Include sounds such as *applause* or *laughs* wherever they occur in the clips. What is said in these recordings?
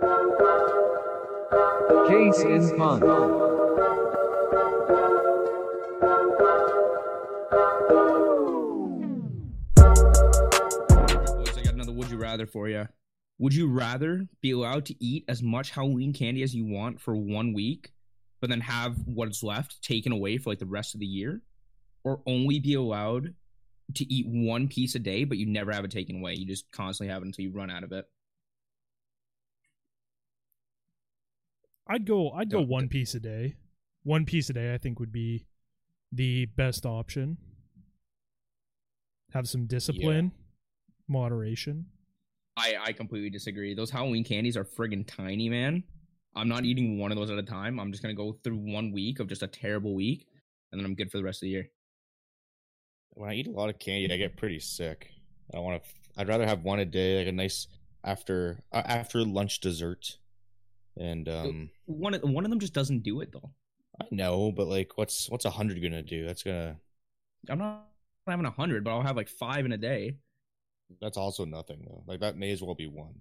Case in Pun. Boys, I got another would you rather for you. Would you rather be allowed to eat as much Halloween candy as you want for one week, but then have what's left taken away for like the rest of the year? Or only be allowed to eat one piece a day, but you never have it taken away? You just constantly have it until you run out of it. I'd go. I'd go one piece a day. One piece a day, I think, would be the best option. Have some discipline, moderation. I, I completely disagree. Those Halloween candies are friggin' tiny, man. I'm not eating one of those at a time. I'm just gonna go through one week of just a terrible week, and then I'm good for the rest of the year. When I eat a lot of candy, I get pretty sick. I want to. I'd rather have one a day, like a nice after uh, after lunch dessert. And um, One of, one of them just doesn't do it though. I know, but like, what's what's a hundred gonna do? That's gonna. I'm not having a hundred, but I'll have like five in a day. That's also nothing though. Like that may as well be one.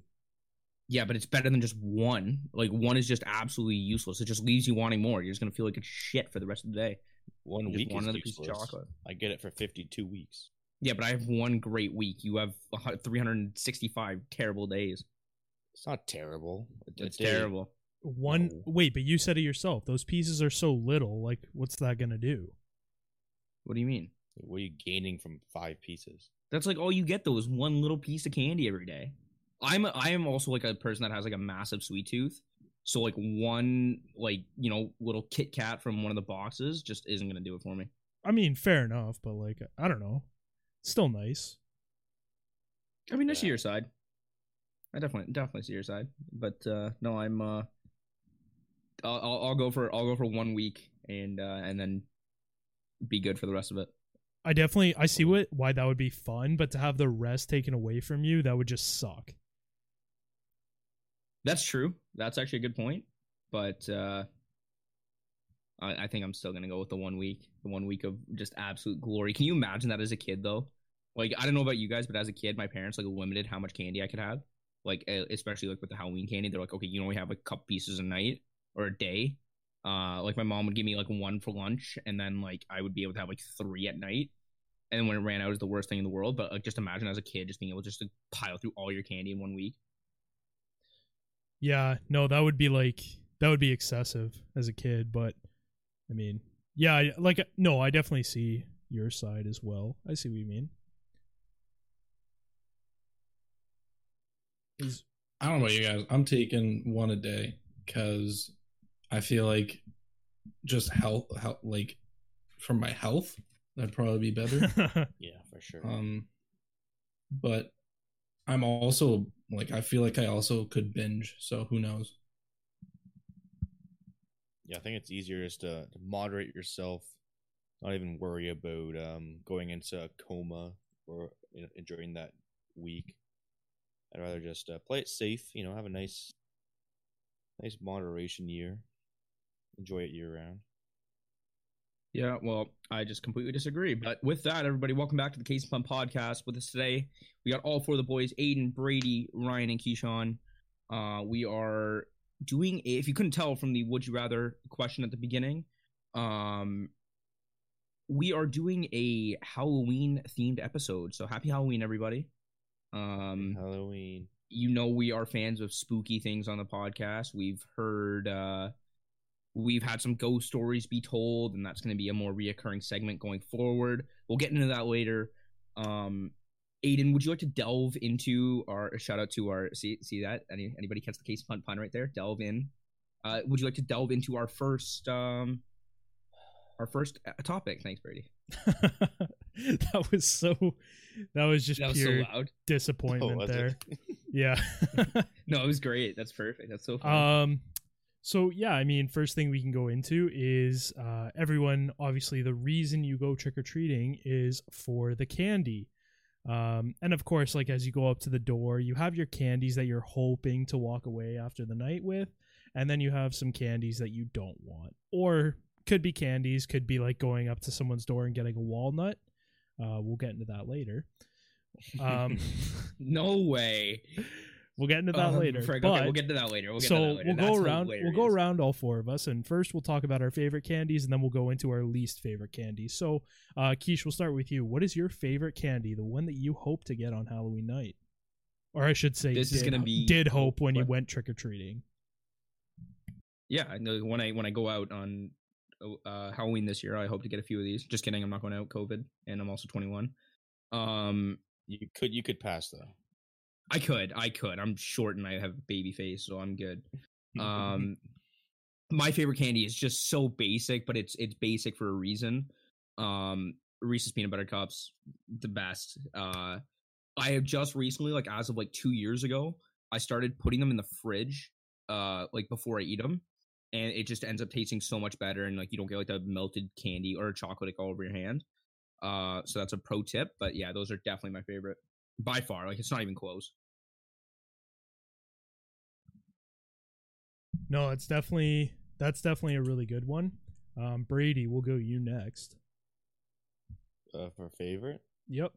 Yeah, but it's better than just one. Like one is just absolutely useless. It just leaves you wanting more. You're just gonna feel like it's shit for the rest of the day. One week want is another piece of useless. chocolate. I get it for fifty-two weeks. Yeah, but I have one great week. You have 365 terrible days. It's not terrible. A- a It's terrible. One. No. Wait, but you said it yourself. Those pieces are so little. Like, what's that gonna do? What do you mean? What are you gaining from five pieces? That's like all you get though is one little piece of candy every day. I'm a, I am also like a person that has like a massive sweet tooth. So like one like you know little Kit Kat from one of the boxes just isn't gonna do it for me. I mean, fair enough, but like, I don't know. Still nice. I mean, I see Yeah. your side. I definitely definitely see your side, but uh no, I'm uh, I'll, I'll go for I'll go for one week and uh and then be good for the rest of it. I definitely I see what why that would be fun, but to have the rest taken away from you, that would just suck. That's true. That's actually a good point, but uh I, I think I'm still gonna go with the one week, the one week of just absolute glory. Can you imagine that as a kid though? Like I don't know about you guys, but as a kid, my parents like limited how much candy I could have. Like e- especially like with the Halloween candy, they're like, okay, you only have a couple pieces a night or a day. Uh, like my mom would give me like one for lunch, and then like I would be able to have like three at night. And when it ran out, it was the worst thing in the world. But like, just imagine as a kid, just being able just to pile through all your candy in one week. Yeah, no, that would be like that would be excessive as a kid, but I mean, yeah, like no, I definitely see your side as well. I see what you mean. I don't know about you guys. I'm taking one a day because I feel like just health, health, like for my health, that'd probably be better. *laughs* Yeah, for sure. um, but I'm also like I feel like I also could binge. So who knows? yeah, I think it's easier just to, to moderate yourself, not even worry about um going into a coma or you know, during that week. I'd rather just uh, play it safe. You know, have a nice, nice moderation year. Enjoy it year round. Yeah, well, I just completely disagree. But with that, everybody, welcome back to the Case Pump podcast. With us today, we got all four of the boys: Aiden, Brady, Ryan, and Keyshawn. Uh, we are doing. A, if you couldn't tell from the "Would you rather" question at the beginning, um, we are doing a Halloween themed episode. So happy Halloween, everybody! Um, Halloween. you know we are fans of spooky things on the podcast. We've heard uh we've had some ghost stories be told and that's going to be a more reoccurring segment going forward. We'll get into that later. Um Aiden, would you like to delve into our shout out to our see see that? Any anybody catch the case punt pun right there? Delve in. Uh would you like to delve into our first um our first uh, topic? Thanks, Brady. *laughs* *laughs* *laughs* that was so that was just That was pure so loud. *laughs* disappointment Oh, there. *laughs* Yeah. No, it was great. That's perfect. That's so fun. Um so yeah, I mean first thing we can go into is uh everyone obviously the reason you go trick or treating is for the candy. Um and of course like as you go up to the door, you have your candies that you're hoping to walk away after the night with and then you have some candies that you don't want or could be candies, could be like going up to someone's door and getting a walnut. Uh we'll get into that later. *laughs* Um no way. We'll get into that Um, later. frick, but, okay, we'll get to that later. We'll get so to that later. we'll go That's around. We'll go around all four of us, and first we'll talk about our favorite candies, and then we'll go into our least favorite candies. So, uh, Keish, we'll start with you. What is your favorite candy? The one that you hope to get on Halloween night, or I should say, This is gonna be- did hope when you went trick or treating. Yeah, I know when I when I go out on uh, Halloween this year, I hope to get a few of these. Just kidding, I'm not going out COVID, and I'm also 21. Um, You could you could pass though. I could, I could. I'm short and I have a baby face, so I'm good. Um, *laughs* my favorite candy is just so basic, but it's it's basic for a reason. Um, Reese's peanut butter cups, the best. Uh, I have just recently, like as of like two years ago, I started putting them in the fridge, uh, like before I eat them, and it just ends up tasting so much better, and like you don't get like the melted candy or chocolate like all over your hand. Uh, so that's a pro tip, but yeah, those are definitely my favorite by far. Like it's not even close. No, it's definitely that's definitely a really good one. Um, Brady, we'll go you next. Uh, for favorite, Yep.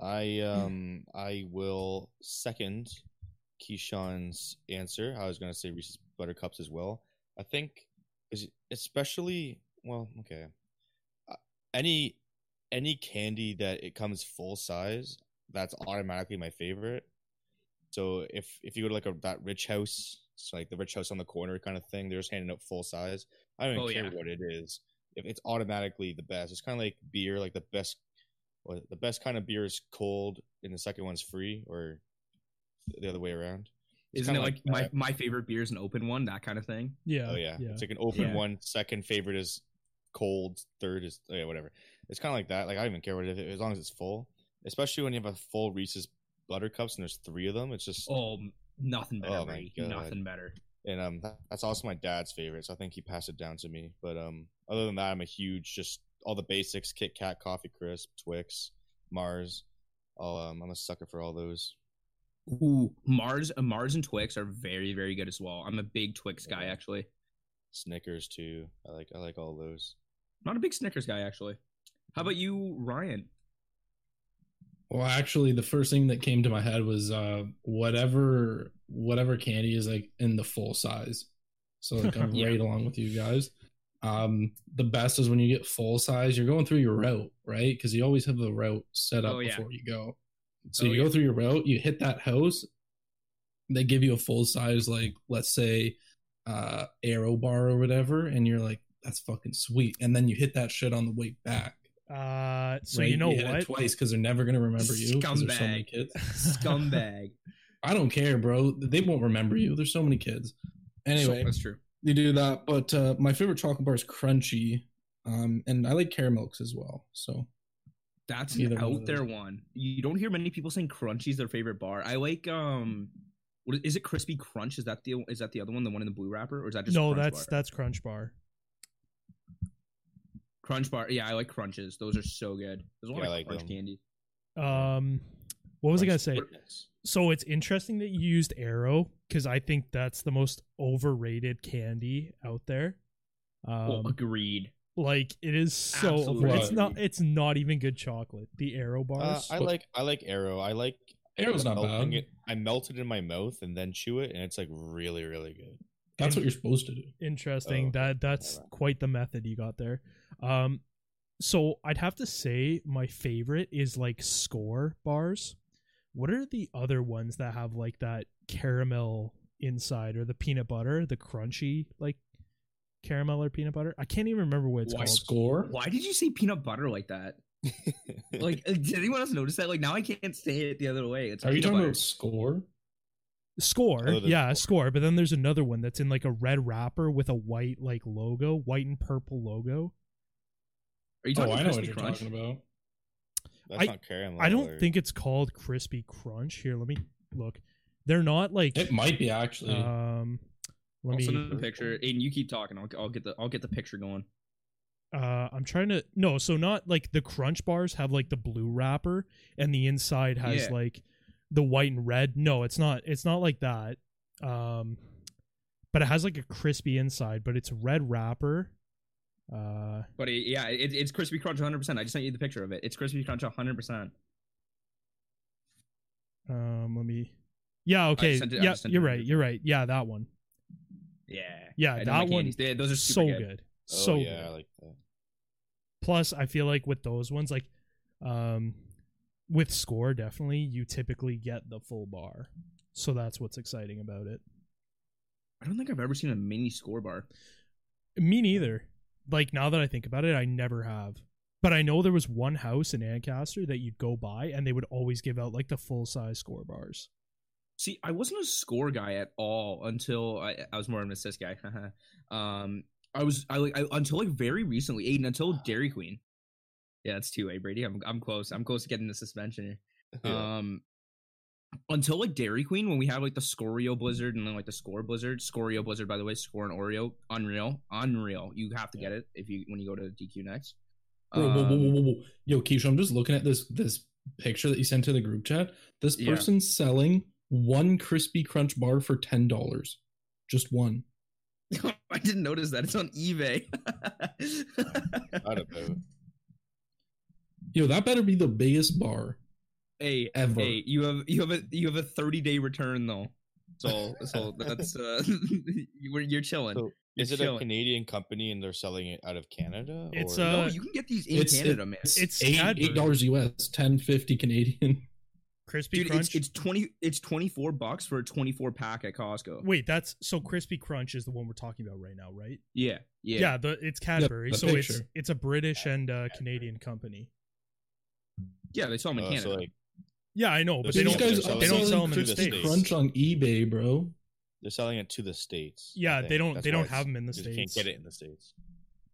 I um I will second Keyshawn's answer. I was gonna say Reese's Buttercups as well. I think, especially well, okay. Uh, any any candy that it comes full size, that's automatically my favorite. So if if you go to like a that rich house, it's like the rich house on the corner kind of thing, they're just handing out full size. I don't even Oh, care yeah. what it is. If it's automatically the best, it's kind of like beer. Like the best, well, the best kind of beer is cold, and the second one's free, or the other way around. It's Isn't it kinda like, my, my favorite beer is an open one, that kind of thing? Yeah. Oh yeah. Yeah. it's like an open Yeah. one. Second favorite is cold. Third is oh, yeah, whatever. It's kind of like that. Like I don't even care what it is as long as it's full. Especially when you have a full Reese's Buttercups and there's three of them. It's just Oh, nothing better, Oh my God. Nothing better. and um that's also my dad's favorite. So I think he passed it down to me. But um other than that, I'm a huge just all the basics: Kit Kat, Coffee Crisp, Twix, Mars. All um I'm a sucker for all those. Ooh, Mars, uh, Mars and Twix are very, very good as well. I'm a big Twix guy, actually. Snickers too. I like I like all those. Not a big Snickers guy, actually. How about you, Ryan? Well, actually, the first thing that came to my head was uh, whatever whatever candy is like in the full size. So like I'm *laughs* Yeah. right along with you guys. Um, the best is when you get full size. You're going through your route, right? Because you always have the route set up Oh, yeah. before you go. So Oh, you yeah. go through your route, you hit that house. They give you a full size, like let's say, uh, Aero bar or whatever, and you're like, "That's fucking sweet." And then you hit that shit on the way back. Uh, so right? you know hit it what? twice because they're never gonna remember you. there's so many Scumbag. kids. Scumbag. *laughs* *laughs* I don't care, bro. They won't remember you. There's so many kids. Anyway, So- that's true. you do that. But uh, my favorite chocolate bar is Crunchie, um, and I like caramels as well. So That's an Either one of out there one. You don't hear many people saying Crunchie's their favorite bar. I like um, what is, is it? Crispy Crunch? Is that the is that the other one? The one in the blue wrapper, or is that just no, Crunch that's bar? that's Crunch Bar. Crunch bar. Yeah, I like crunches. Those are so good. There's a Yeah, I like crunch them. candy. Um, what was I gonna say? Goodness. So it's interesting that you used Aero because I think that's the most overrated candy out there. Um, oh, agreed. Like it is so over. Absolutely. It's not. It's not even good chocolate. The Aero Uh, bars. I like I like Aero. I like Aero's not bad. It, I melt it in my mouth and then chew it, and it's like really really good. That's what you're supposed to do. interesting. Oh, that that's alright. quite the method you got there. Um, so I'd have to say my favorite is like Skor bars. What are the other ones that have like that caramel inside or the peanut butter, the crunchy like caramel or peanut butter? I can't even remember what it's Why called. Skor. Why did you say peanut butter like that? *laughs* Like, uh, did anyone else notice that? Like, now I can't say it the other way. It's Are you talking butter. about Skor? Skor, Oh, yeah, Skor. Skor. But then there's another one that's in like a red wrapper with a white like logo, white and purple logo. Are you Oh, talking I know what you're crunch? talking about. That's I- not caramel. I don't or- think it's called crispy crunch. Here, let me look. They're not like It might be actually. um. Let I'll me. send the picture. and you keep talking. I'll, I'll get the I'll get the picture going. Uh, I'm trying to no, so not like the crunch bars have like the blue wrapper and the inside has Yeah. like the white and red. No, it's not. It's not like that. Um, but it has like a crispy inside, but it's red wrapper. Uh, But it, yeah, it, it's crispy crunch 100. percent I just sent you the picture of it. It's crispy crunch 100. percent um, let me. Yeah, okay. it- yeah, just sent it you're right. You're right. Yeah, that one. Yeah. Yeah, I that one. They- those are so good. good. Oh, So yeah, I like that. Plus, I feel like with those ones, like um, with Skor, definitely you typically get the full bar. So that's what's exciting about it. I don't think I've ever seen a mini Skor bar. Me neither. Like now that I think about it, I never have. But I know there was one house in Ancaster that you'd go by and they would always give out like the full size Skor bars. See, I wasn't a Skor guy at all until I, I was more of an assist guy. *laughs* um, I was I like I, until like very recently, Aiden, until *sighs* Dairy Queen. Yeah, that's two A Brady. I'm I'm close. I'm close to getting the suspension. *laughs* Yeah. Um, until like Dairy Queen, when we have like the Scorio Blizzard and then like the Skor Blizzard, Scorio Blizzard, by the way, Skor and Oreo, unreal, unreal. You have to get it if you when you go to DQ next. Whoa, whoa, whoa, Um, whoa, whoa, whoa. Yo, Keisha, I'm just looking at this this picture that you sent to the group chat. This Yeah. selling one crispy crunch bar for ten dollars. Just one. *laughs* I didn't notice that it's on eBay. I don't about. Yo, that better be the biggest bar hey, ever. hey, you have you have a you have a 30 day return though. So so that's uh *laughs* you're, you're chilling. So, is it chilling. a Canadian company and they're selling it out of Canada? It's, or- uh, no, you can get these in It's Canada, it- man. It's, It's eight Cadbury. eight dollars US, ten fifty Canadian. Crispy Dude, Crunch. it's it's 20 it's 24 bucks for a 24 pack at Costco. Wait, that's so Crispy Crunch is the one we're talking about right now, right? Yeah, yeah. Yeah, the it's Cadbury, the so it's picture. it's a British and uh, Canadian company. Yeah, they sell them in Uh, Canada. so like Yeah, I know, but They're they These don't. guys selling They don't sell them in to the the states. States. Crunch on eBay, bro. they're selling it to the states. I Yeah, they don't- That's they don't have them in the States. you just Can't States. get it in the states.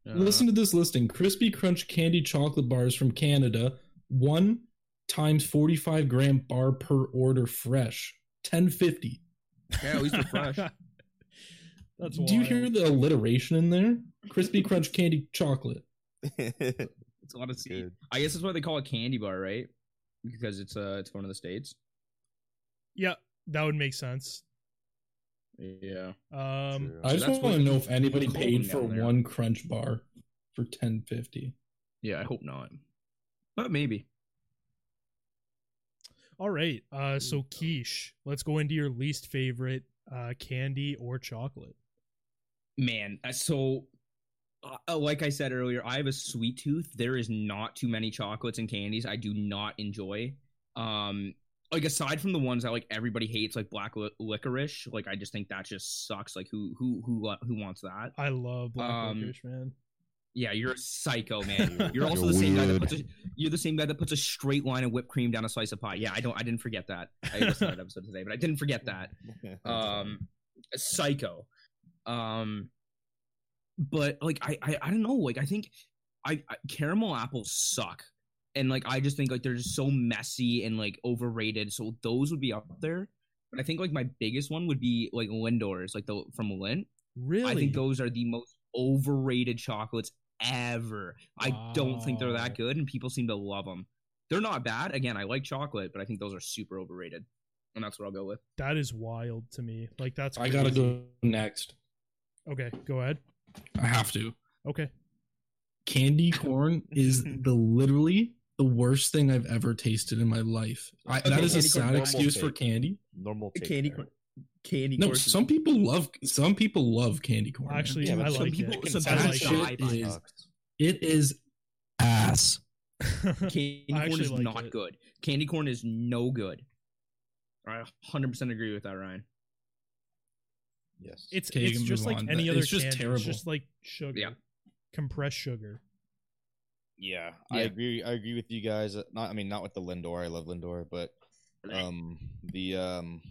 Uh, Listen to this listing: Crispy Crunch candy chocolate bars from Canada. One times forty-five gram bar per order, fresh. Ten fifty. Yeah, at least they're fresh. *laughs* That's Do you hear the alliteration in there? Crispy Crunch candy chocolate. *laughs* It's a lot of C. Good. I guess that's why they call it candy bar, right? Because it's uh it's one of the states. Yeah, that would make sense. Yeah. Um, True. I just that's want to know if anybody paid for one Crunch bar for ten fifty. Yeah, I hope not. But maybe. All right. Uh, so Keish. Let's go into your least favorite uh, candy or chocolate. Man, uh, so uh, like I said earlier, I have a sweet tooth. There is not too many chocolates and candies I do not enjoy. Um like aside from the ones that like everybody hates like black li- licorice, like I just think that just sucks. Like who who who who wants that? I love black Um, licorice, man. Yeah, you're a psycho, man. *laughs* You're- also you're the same guy that puts a, you're the same guy that puts a straight line of whipped cream down a slice of pie. Yeah, I don't I didn't forget that. I listened to that *laughs* episode today, but I didn't forget that. Um psycho. Um but like I I, I don't know, like I think I, I caramel apples suck. And like I just think like they're just so messy and like overrated. So those would be up there. But I think like my biggest one would be like Lindor's, like the from Lindt. Really? I think those are the most overrated chocolates ever. I don't think they're that good, and people seem to love them. They're not bad. Again, I like chocolate, but I think those are super overrated, and that's what I'll go with. that is wild to me. Like that's. I gotta go next. Okay, go ahead. I have to. Okay. Candy *laughs* corn is the literally the worst thing I've ever tasted in my life. I, Okay, that is a candy sad normal excuse for candy. Normal take Candy there. corn. Candy No, corn. some people love some people love candy corn. man. Actually, Yeah, I some like people- it. some I that like shit is, it is ass. *laughs* candy corn is like not it. good. Candy corn is no good. I 100% agree with that, Ryan. Yes. It's Okay, it's just like on. any That- other it's just candy. terrible. It's just like sugar. Yeah. Compressed sugar. yeah, I agree. I agree with you guys. Not, I mean, not with the Lindor. I love Lindor, but um, the um,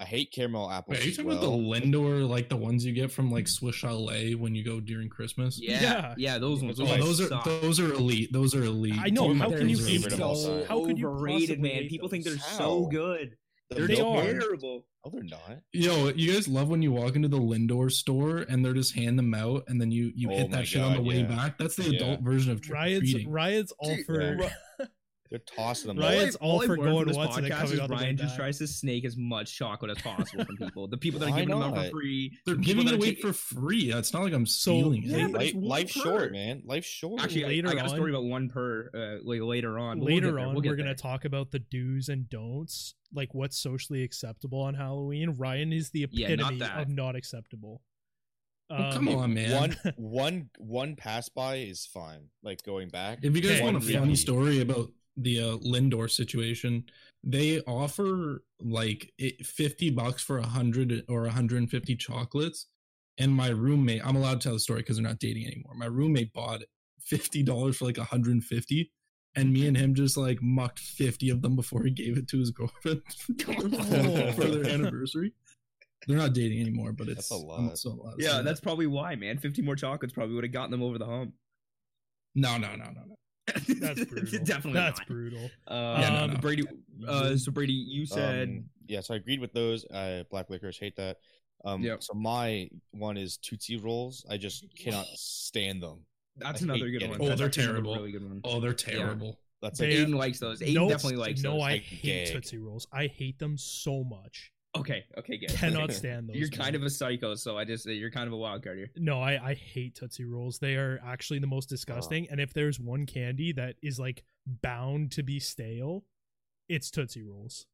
I hate caramel apples. Wait, are you talking well. about the Lindor, like the ones you get from like Swiss Chalet when you go during Christmas? Yeah, Yeah. yeah, those ones. Oh, Those, those are oh, those are elite. Those are elite. I know, Those how can you those are hate favorite elite. of all those? time. How could you overrated, man. hate People think they're How? so good. They're They are. terrible. Oh, they're not. Yo, you guys love when you walk into the Lindor store and they're just hand them out, and then you you Oh hit my that shit on the God, way back. That's the Yeah. adult version of trick Riots treating. riots all Dude, for yeah. They're tossing them. Right? all- Ryan's all I've for going from this once and then podcast coming is out the way Ryan just tries to snake as much chocolate as possible from people. The people that are giving them out for free. They're the giving it away taking- for free. It's not like I'm So- stealing Yeah, it. but Life, life's per. short, man. Life's short. Actually, Later I, I got a on- story about one per uh, like later on. but we'll Later on, we'll we're gonna talk about the do's and don'ts, like what's socially acceptable on Halloween. Ryan is the Yeah, not epitome of not acceptable. Oh, Um, come on, man. One, *laughs* one, one pass by is fine. Like going back. If you guys want a funny story about the uh, Lindor situation, they offer like 50 bucks for a 100 or 150 chocolates. And my roommate, I'm allowed to tell the story because they're not dating anymore. My roommate bought $50 for like 150. And me and him just like mucked 50 of them before he gave it to his *laughs* girlfriend *laughs* for their anniversary. They're not dating anymore, but it's That's a I'm lot. also allowed to Yeah, that's probably why, man. Fifty more chocolates probably would have gotten them over the hump. no, no, no, no, no. That's *laughs* brutal. Definitely That's not. brutal. Uh, Yeah, no, um, no. Brady. Uh, so Brady, you said Um, yeah, so I agreed with those. Uh, black licorice, hate that. Um, Yep. So my one is Tootsie Rolls. I just cannot stand them. that's I another good getting one. Oh, That's they're terrible. Really good one. Oh, they're terrible. That's They- like Aiden likes those. Aiden no, definitely likes no, those. I I hate gag. Tootsie Rolls. I hate them so much. Okay, okay, good. Cannot *laughs* stand those. You're man. kind of a psycho, so I just you're kind of a wild card here. No, I, I hate Tootsie Rolls. They are actually the most disgusting. And if there's one candy that is like bound to be stale, it's Tootsie Rolls.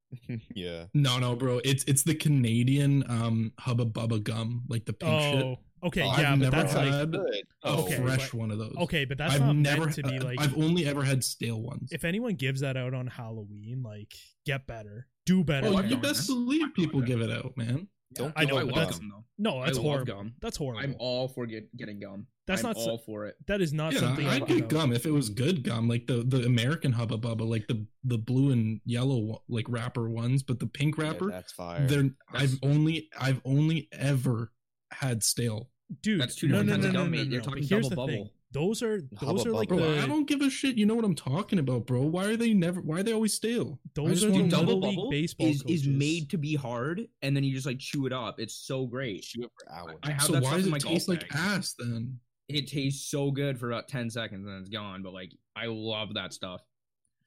*laughs* yeah. No, no, bro. It's it's the Canadian um Hubba Bubba gum, like the pink shit. Okay, Oh, yeah, I've but never that's like had Good. a Okay, fresh but- one of those. okay, but that's I've not never meant to be like. I've only ever had stale ones. if anyone gives that out on Halloween, like get better, do better. oh, I've you best that. believe people give it out, man. Don't I know, I up love that's gum though. no, that's I love horrible. gum. That's horrible. I'm all for get, getting gum. That's I'm not all for it. that is not Yeah, something I'd I'd get gum if it was good gum, like the the American Hubba Bubba, like the the blue and yellow like wrapper ones, but the pink Yeah, wrapper, that's fire. they're That's- I've only I've only ever had stale. Dude, That's two no, different no, kinds no, of no, gum, no, mate. no, You're no. talking Here's Bubble the thing. Those are Hubba those are like Bubble. Bro, I don't give a shit. You know what I'm talking about, bro. Why are they never? Why are they always stale? Those are the Double Bubble baseball is, is made to be hard, and then you just like chew it up. It's so great. Chew it for hours. I have so that why does it taste like bag. ass then? It tastes so good for about ten seconds, and it's gone. But like, I love that stuff.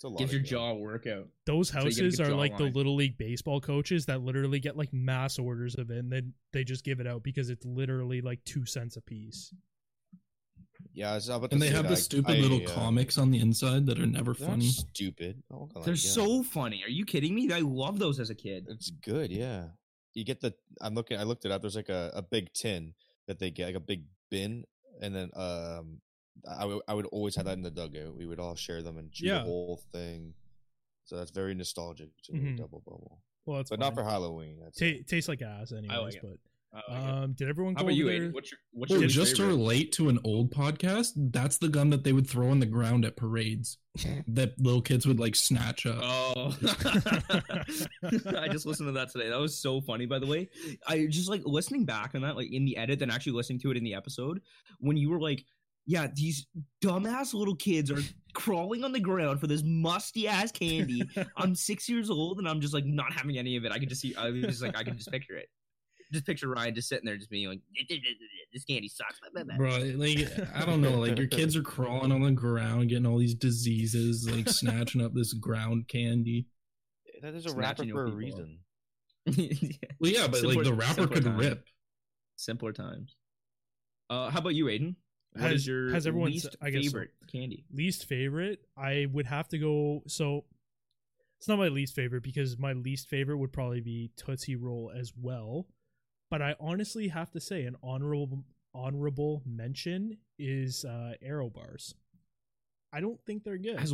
It's a lot Gives your gum. jaw a workout. Those So you get a houses good are like the little league baseball coaches that literally get like mass orders of it, and then they just give it out because it's literally like two cents a piece. Yeah, I was about to And they say have that. the I- stupid I, little uh, comics on the inside that are never They're funny. stupid. Oh, I like They're it. so funny. Are you kidding me? I love those as a kid. It's good, yeah. You get the. I'm looking. I looked it up. There's like a, a big tin that they get, like a big bin, and then um, I would I would always have that in the dugout. We would all share them and chew Yeah. the whole thing. So that's very nostalgic to me. Mhm. Double bubble, Well, that's but fine. not for Halloween. That's Ta- tastes like ass, anyways. it. but I like it. um, did everyone How go about you, Aiden? their- What's your what's Well, your just to relate to an old podcast, that's the gun that they would throw on the ground at parades *laughs* that little kids would like snatch up. Oh, *laughs* I just listened to that today. That was so funny, by the way. I just like listening back on that, like in the edit, then actually listening to it in the episode when you were like, "Yeah, these dumbass little kids are *laughs* crawling on the ground for this musty ass candy." *laughs* I'm six years old and I'm just like not having any of it. I could just see, I was just like, I can just picture it. Just picture Ryan just sitting there, just being like, *laughs* "This candy sucks." Bro, like I don't know, like your kids are crawling on the ground, getting all these diseases, like snatching up this ground candy. that is a wrapper Snatching your for a reason. Yeah. Well, yeah, but like the wrapper could times. rip. Simpler times. Uh, how about you, Aiden? What Has- is your has everyone least s- I guess so. favorite candy? least favorite, I would have to go. So it's not my least favorite because my least favorite would probably be Tootsie Roll as well. But I honestly have to say an honorable honorable mention is uh, Aero bars. I don't think they're good. As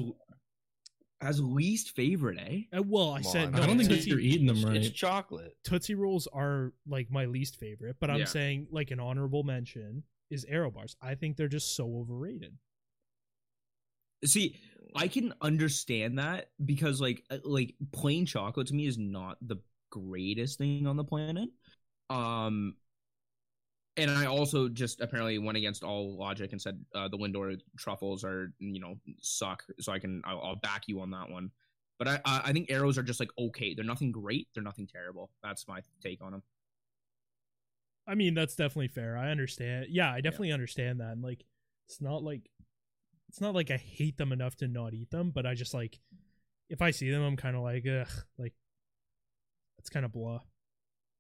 as least favorite, eh? Uh, well, I Come said on, no, I don't think Tootsie, you're eating them right. It's chocolate. Tootsie Rolls are like my least favorite, but I'm Yeah. saying like an honorable mention is Aero bars. I think they're just so overrated. See, I can understand that because like uh, like plain chocolate to me is not the greatest thing on the planet. Um and I also just apparently went against all logic and said uh, the Lindor truffles are you know suck. So I can I'll, I'll back you on that one. But I I I think Aeros are just like okay. They're nothing great. They're nothing terrible. That's my take on them. I mean, that's definitely fair. I understand. Yeah, I definitely understand that. And like, it's not like it's not like I hate them enough to not eat them, but I just like if I see them, I'm kind of like ugh, like it's kind of blah.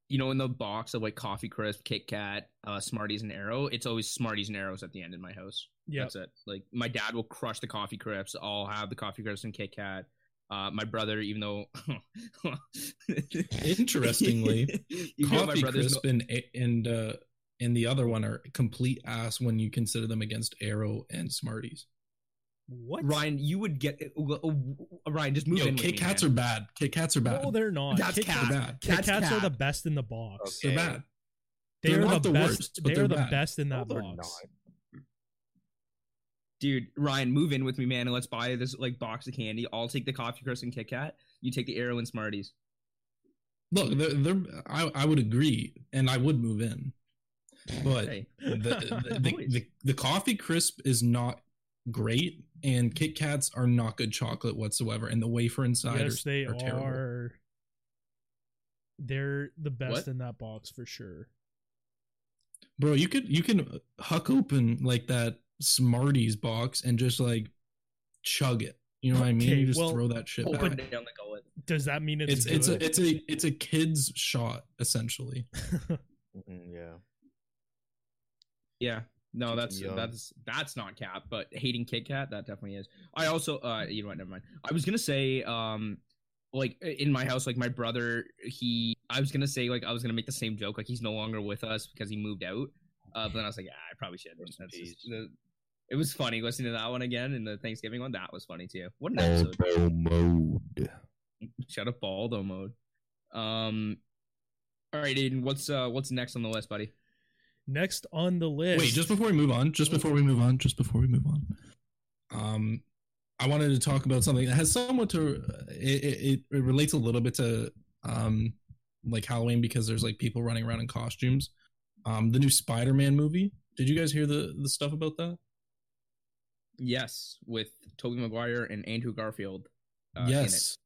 You know, in the box of like coffee crisp, Kit Kat, uh, Smarties, and Aero, it's always Smarties and Aeros at the end in my house. Yeah, That's it. Like my dad will crush the coffee crisps. I'll have the coffee crisps and Kit Kat. Uh, my brother, even though *laughs* Interestingly, *laughs* even though Coffee crisp and and uh, and the other one are complete ass when you consider them against Aero and Smarties. what? Ryan, you would get uh, uh, Ryan. Just move Yo, in. with Kit me, Kats man. are bad. Kit Kats are bad. No, they're not. That's Kit cat. Kats, bad. Kit That's Kats are the best in the box. Okay. They're bad. They They're are not the, the best. worst, but they are they're the bad. best in that they're box. Not. Dude, Ryan, move in with me, man, and let's buy this like box of candy. I'll take the coffee crisp and Kit Kat. You take the Aero and Smarties. Look, they're, they're I, I would agree, and I would move in, but Hey, the, *laughs* the, the, the, the coffee crisp is not great, and Kit Kats are not good chocolate whatsoever, and the wafer inside Yes, are, they are terrible. They're the best What? in that box for sure. Bro, you could you can huck open like that Smarties box and just like chug it. You know what I mean? Okay, You just well, throw that shit open back. it down the gullet. Does that mean it's It's it's a it's a it's a kid's shot essentially. *laughs* Mhm, yeah. Yeah. No, that's them young. that's that's not cap, but hating Kit Kat, that definitely is. I also uh you know what, never mind. I was gonna say, um like in my house, like my brother, he I was gonna say like I was gonna make the same joke, like he's no longer with us because he moved out. Uh but then I was like, ah, I probably shouldn't. Rest in That's just- peace. the- it was funny listening to that one again and the Thanksgiving one. That was funny too. What an episode. mode. Shut up, Baldo mode. Um all right, Aiden, what's uh what's next on the list, buddy? Next on the list. Wait, just before we move on, just before we move on, just before we move on, um, I wanted to talk about something that has somewhat to it, it, it relates a little bit to um like Halloween because there's like people running around in costumes. Um, the new Spider-Man movie. Did you guys hear the the stuff about that? Yes, with Tobey Maguire and Andrew Garfield. uh, in it. yes,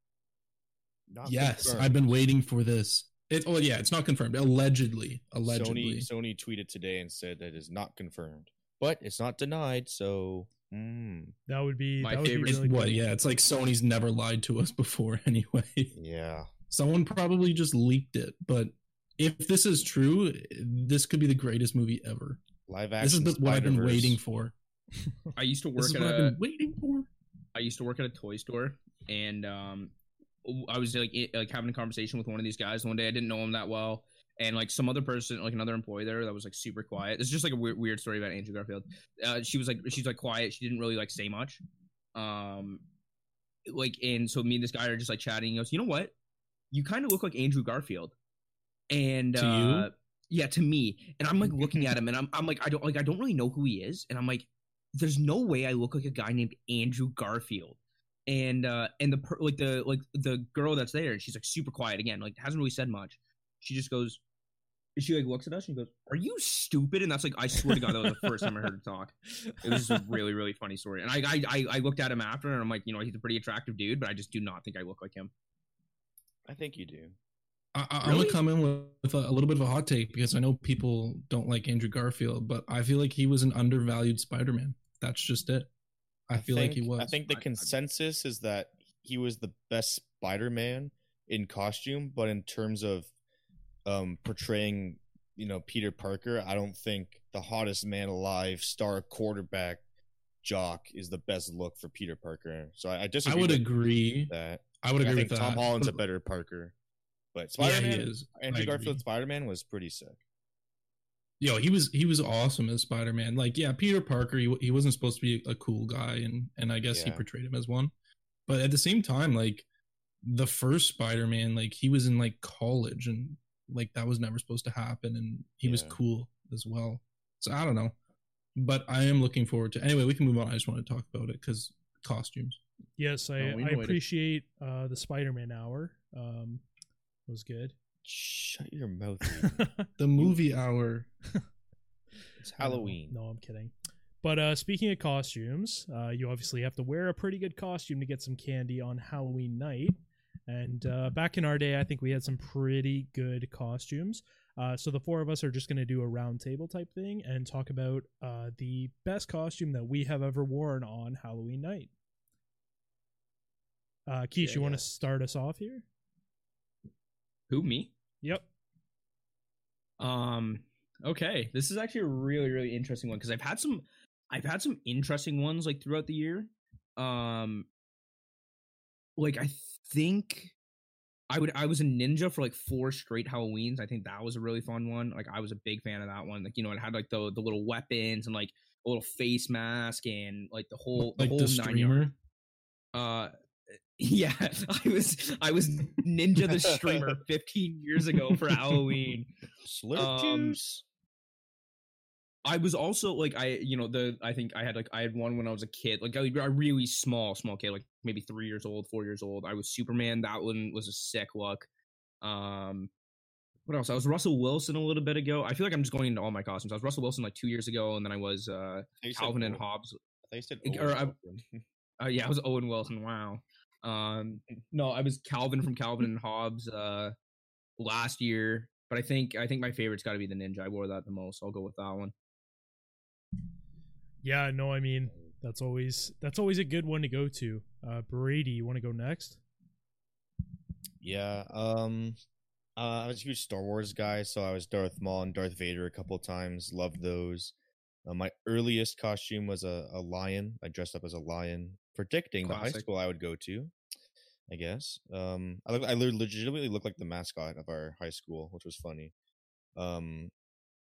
yes. confirmed. I've been waiting for this. It, oh yeah, it's not confirmed. Allegedly, allegedly. Sony Sony tweeted today and said that it is not confirmed, but it's not denied. So, mm, that would be My that would be favorite- It's really what? good. Yeah, it's like Sony's never lied to us *laughs* before. Anyway, yeah, someone probably just leaked it. But if this is true, this could be the greatest movie ever. live action. This is what I've been waiting for. I used to *laughs* This work is at what I've a been waiting for. I used to work at a toy store, and um, I was like like having a conversation with one of these guys one day. I didn't know him that well, and like some other person, like another employee there, that was like super quiet. It's just like a weird, weird story about Andrew Garfield. Uh, she was like she's like quiet. She didn't really like say much. Um, like and so me and this guy are just like chatting. He goes, you know what? You kind of look like Andrew Garfield, and To you? uh, yeah, to me. And I'm like looking at him, and I'm I'm like I don't like I don't really know who he is, and I'm like there's no way I look like a guy named Andrew Garfield. And uh and the per- like the like the girl that's there, she's like super quiet again, like hasn't really said much. She just goes, she like looks at us and goes, "Are you stupid?" And that's like I swear to God, that was the first time I heard her talk. It was a really really funny story. And I I I, I looked at him after, and I'm like, you know, he's a pretty attractive dude, but I just do not think I look like him. I think you do. I, I, I'm Really? gonna come in with, with a, a little bit of a hot take because I know people don't like Andrew Garfield, but I feel like he was an undervalued Spider-Man. That's just it. I feel like he was. I think the I- I- consensus is that he was the best Spider-Man in costume, but in terms of um portraying, you know, Peter Parker, I don't think the hottest man alive, star quarterback, jock is the best look for Peter Parker. So I, I I would agree. that. I would I agree think with Tom that. Holland's a *laughs* better Parker, but Spider-Man, he is. I Andrew agree. Garfield Spider-Man was pretty sick. Yo, he was he was awesome as Spider Man. Like, yeah, Peter Parker, he, he wasn't supposed to be a cool guy, and and I guess he portrayed him as one. But at the same time, like the first Spider Man, like he was in like college, and like that was never supposed to happen, and he was cool as well. So I don't know, but I am looking forward to. Anyway, we can move on. I just want to talk about it because costumes. Yes, I, No, I know it. appreciate uh, the Spider-Man hour. Um, was good. Shut your mouth. *laughs* The movie hour. *laughs* it's Halloween. No, I'm kidding. But uh, speaking of costumes, uh, you obviously have to wear a pretty good costume to get some candy on Halloween night. And uh, back in our day, I think we had some pretty good costumes. Uh, so the four of us are just going to do a round table type thing and talk about uh, the best costume that we have ever worn on Halloween night. Uh, Keish, Yeah, you want yeah. to start us off here? Who me? Yep. Um. Okay, this is actually a really really interesting one because I've had some, I've had some interesting ones like throughout the year. Um. Like I think, I would I was a ninja for like four straight Halloweens. I think that was a really fun one. Like I was a big fan of that one. Like you know it had like the the little weapons and like a little face mask and like the whole the like whole the nine streamer. Uh, *laughs* yeah, I was I was Ninja the streamer *laughs* 15 years ago for Halloween. Slurp Um, juice. I was also like I you know the I think I had like I had one when I was a kid like a, a really small small kid like maybe three years old four years old. I was Superman. That one was a sick look. Um what else? I was Russell Wilson a little bit ago. I feel like I'm just going into all my costumes. I was Russell Wilson like two years ago and then I was uh I thought you said Calvin and Hobbes. I said or I- Uh, yeah, I was Owen Wilson. Wow. Um, no, I was Calvin from Calvin and Hobbes uh, last year, but I think I think my favorite's got to be the Ninja. I wore that the most. I'll go with that one. Yeah, no, I mean that's always that's always a good one to go to. Uh, Brady, you want to go next? Yeah. Um. Uh, I was a huge Star Wars guy, so I was Darth Maul and Darth Vader a couple times. Loved those. Uh, my earliest costume was a, a lion. I dressed up as a lion, predicting the high school I would go to. I guess. Um, I look, I legitimately looked like the mascot of our high school, which was funny. Um,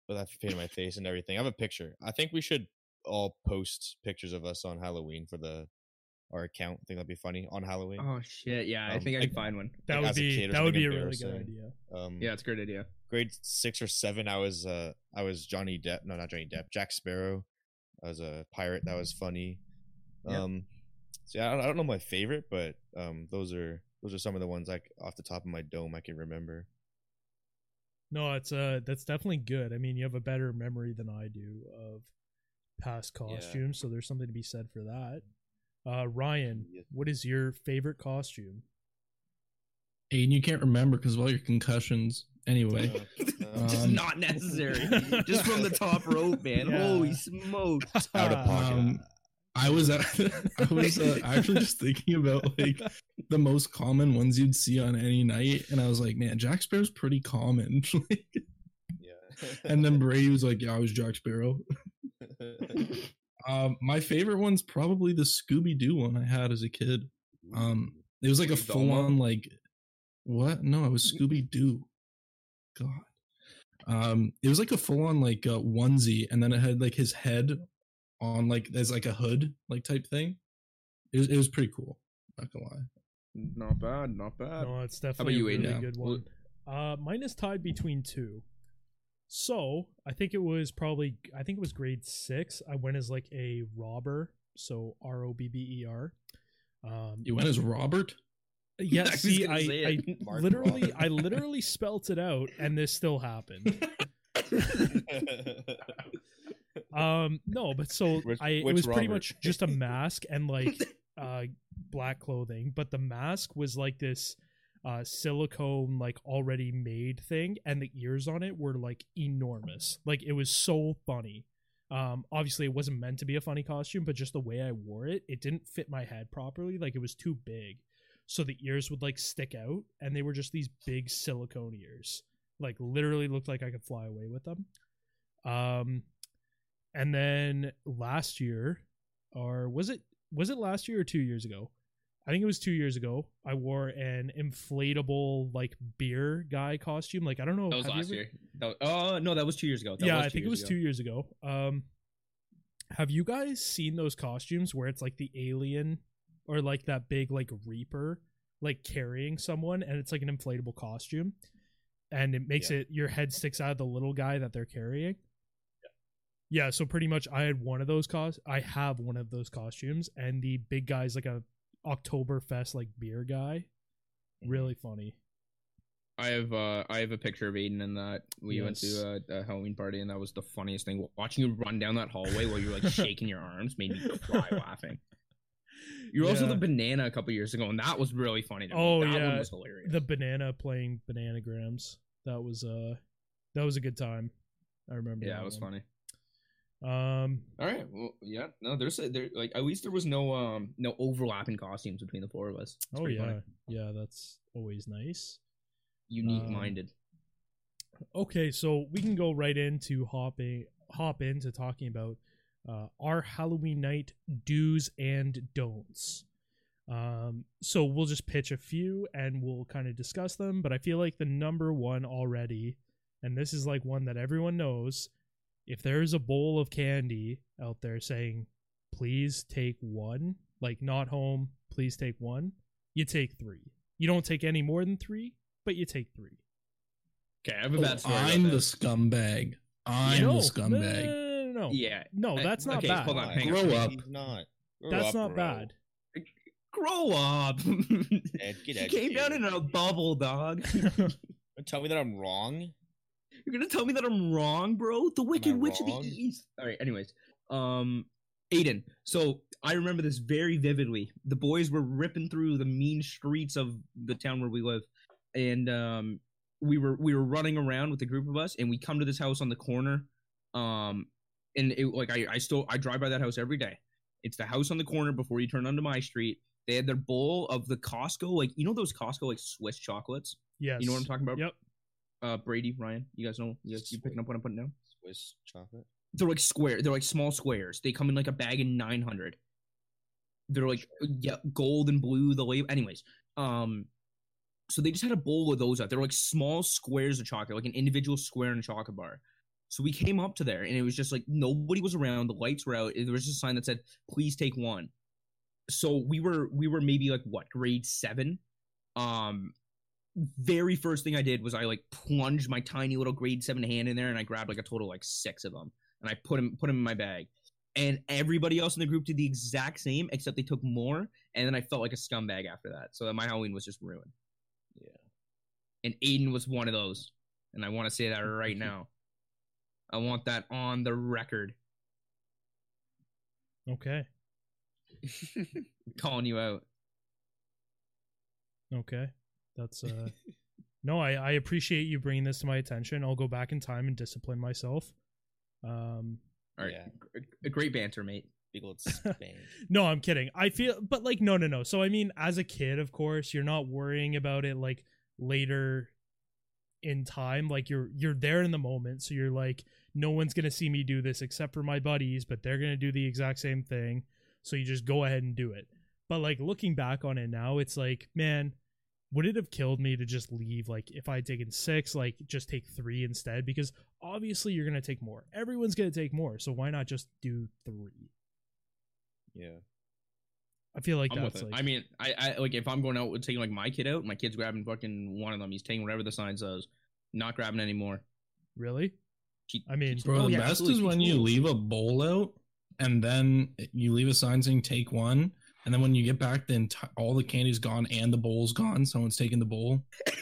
but that painted my *laughs* face and everything. I have a picture. I think we should all post pictures of us on Halloween for the our account. I think that'd be funny on Halloween. Oh shit! Yeah, I Um, think I like- can find one. That Like, would be kid that would be a really good idea. Um, Yeah, it's a great idea. grade six or seven, I was uh I was Johnny Depp. No, not Johnny Depp. Jack Sparrow. I was a pirate. That was funny. Yep. Um, so yeah, I don't, I don't know my favorite, but um, those are those are some of the ones like off the top of my dome I can remember. No, it's uh that's definitely good. I mean, you have a better memory than I do of past Yeah. costumes, so there's something to be said for that. Uh Ryan, what is your favorite costume? Aiden, you can't remember because of all your concussions. Anyway, Uh, *laughs* Just Um, not necessary. Just from the top *laughs* rope, man. Yeah. Holy smokes! *laughs* out of pocket. Um, I was at, I was uh, actually just thinking about like the most common ones you'd see on any night, and I was like, man, Jack Sparrow's pretty common. Yeah. and then Brady was like, yeah, I was Jack Sparrow. Um, my favorite one's probably the Scooby Doo one I had as a kid. Um, It was like a full on like what? No, it was Scooby Doo. God. Um, it was like a full on like uh, onesie, and then it had like his head on like there's like a hood like type thing. It was it was pretty cool. Not gonna lie. Not bad. Not bad. no, it's definitely you, a really Aiden? good one. Uh mine is tied between two. So, I think it was probably I think it was grade 6. I went as like a robber, so R O B B E R. Um You went as Robert. yeah, *laughs* I see, I, I literally Robert. I literally spelt it out and this still happened. *laughs* Um, no, but so Which- I it which was pretty much just a mask and like uh black clothing, but the mask was like this uh silicone like already made thing and the ears on it were like enormous. Like it was so funny. Um obviously it wasn't meant to be a funny costume, but just the way I wore it, it didn't fit my head properly. Like it was too big. So the ears would like stick out and they were just these big silicone ears. Like literally looked like I could fly away with them. Um and then last year or was it was it last year or 2 years ago? I think it was 2 years ago. I wore an inflatable like beer guy costume. Like I don't know That was last ever- year. That was, oh no, that was two years ago. That yeah, I think it was ago. two years ago. Um, have you guys seen those costumes where it's like the alien or like that big like reaper like carrying someone and it's like an inflatable costume and it makes Yeah. it your head sticks out of the little guy that they're carrying? Yeah, so pretty much I had one of those cos I have one of those costumes and the big guy's like a Oktoberfest like beer guy. Really funny. I have uh I have a picture of Aiden in that we went to a, a Halloween party and that was the funniest thing. Watching you run down that hallway while you're like *laughs* shaking your arms made me cry laughing. You were also the banana a couple years ago, and that was really funny to me. Oh, that yeah. one was hilarious. the banana playing bananagrams. That was uh That was a good time. I remember. Yeah, that it was one. funny. Um, All right. Well, yeah. No, there's a, there like at least there was no um no overlapping costumes between the four of us. It's oh yeah, funny. yeah, that's always nice. Unique Um, minded. Okay, so we can go right into hopping hop into talking about uh, our Halloween night do's and don'ts. Um, so we'll just pitch a few and we'll kind of discuss them. But I feel like the number one already, and this is like one that everyone knows. If there's a bowl of candy out there saying, "Please take one," like not home, please take one, you take three. You don't take any more than three, but you take three. Okay, I have a oh, bad story. I'm the that. scumbag. I'm no, the scumbag. No, no, no, no. Yeah. No, I- that's not okay, bad. hold on, Why? hang on. Grow up. He's not. Grow That's up, not bro. bad. Grow up. Ed, get *laughs* she came down in a bubble, dog. *laughs* Don't Tell me that I'm wrong. You're gonna tell me that I'm wrong, bro? The Wicked Witch of the East. All right. Anyways, um, Aiden. So I remember this very vividly. The boys were ripping through the mean streets of the town where we live, and um, we were we were running around with a group of us, and we come to this house on the corner, um, and it like I I still I drive by that house every day. It's the house on the corner before you turn onto my street. They had their bowl of the Costco, like you know those Costco like Swiss chocolates. yes. You know what I'm talking about? Yep. Uh, Brady, Ryan, you guys know? You guys, you picking up what I'm putting down? Swiss chocolate. They're like square. They're like small squares. They come in like a bag of 900. They're like yeah, gold and blue. The label, anyways. Um, so they just had a bowl of those out. They're like small squares of chocolate, like an individual square in a chocolate bar. So we came up to there, and it was just like nobody was around. The lights were out. There was just a sign that said, "Please take one." So we were we were maybe like what grade seven. Um, very first thing I did was I like plunged my tiny little grade seven hand in there, and I grabbed like a total like six of them, and I put them put them in my bag. And everybody else in the group did the exact same, except they took more, and then I felt like a scumbag after that. So my Halloween was just ruined. Yeah. And Aiden was one of those, and I want to say that right *laughs* now. I want that on the record, Okay. *laughs* calling you out. Okay. That's uh No, I I appreciate you bringing this to my attention. I'll go back in time and discipline myself. Um All right, Yeah. G- a great banter, mate. Big old spank. no, I'm kidding. I feel but like no no no. So I mean as a kid, of course, you're not worrying about it like later in time. Like you're you're there in the moment, so you're like no one's going to see me do this except for my buddies, but they're going to do the exact same thing. So you just go ahead and do it. But like looking back on it now, it's like, man, would it have killed me to just leave like if I had taken 6, like just take 3 instead because obviously you're going to take more. Everyone's going to take more, so why not just do 3? yeah. I feel like I'm that's like I mean, I, I like if I'm going out with taking like my kid out, my kid's grabbing fucking one of them. He's taking whatever the sign says. Not grabbing anymore. really? Keep- I mean, keep- Bro, Oh, the yeah, best is when you leave a bowl out and then you leave a sign saying take one. And then when you get back, then enti- all the candy's gone and the bowl's gone. Someone's taking the bowl. *laughs*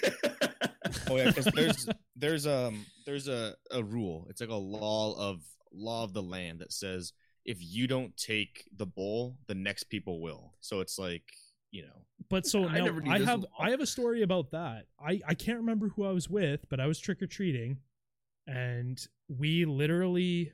Oh yeah, because there's there's um there's a, a rule. It's like a law of law of the land that says if you don't take the bowl, the next people will. So it's like you know. But so I now I have law. I have a story about that. I I can't remember who I was with, but I was trick or treating, and we literally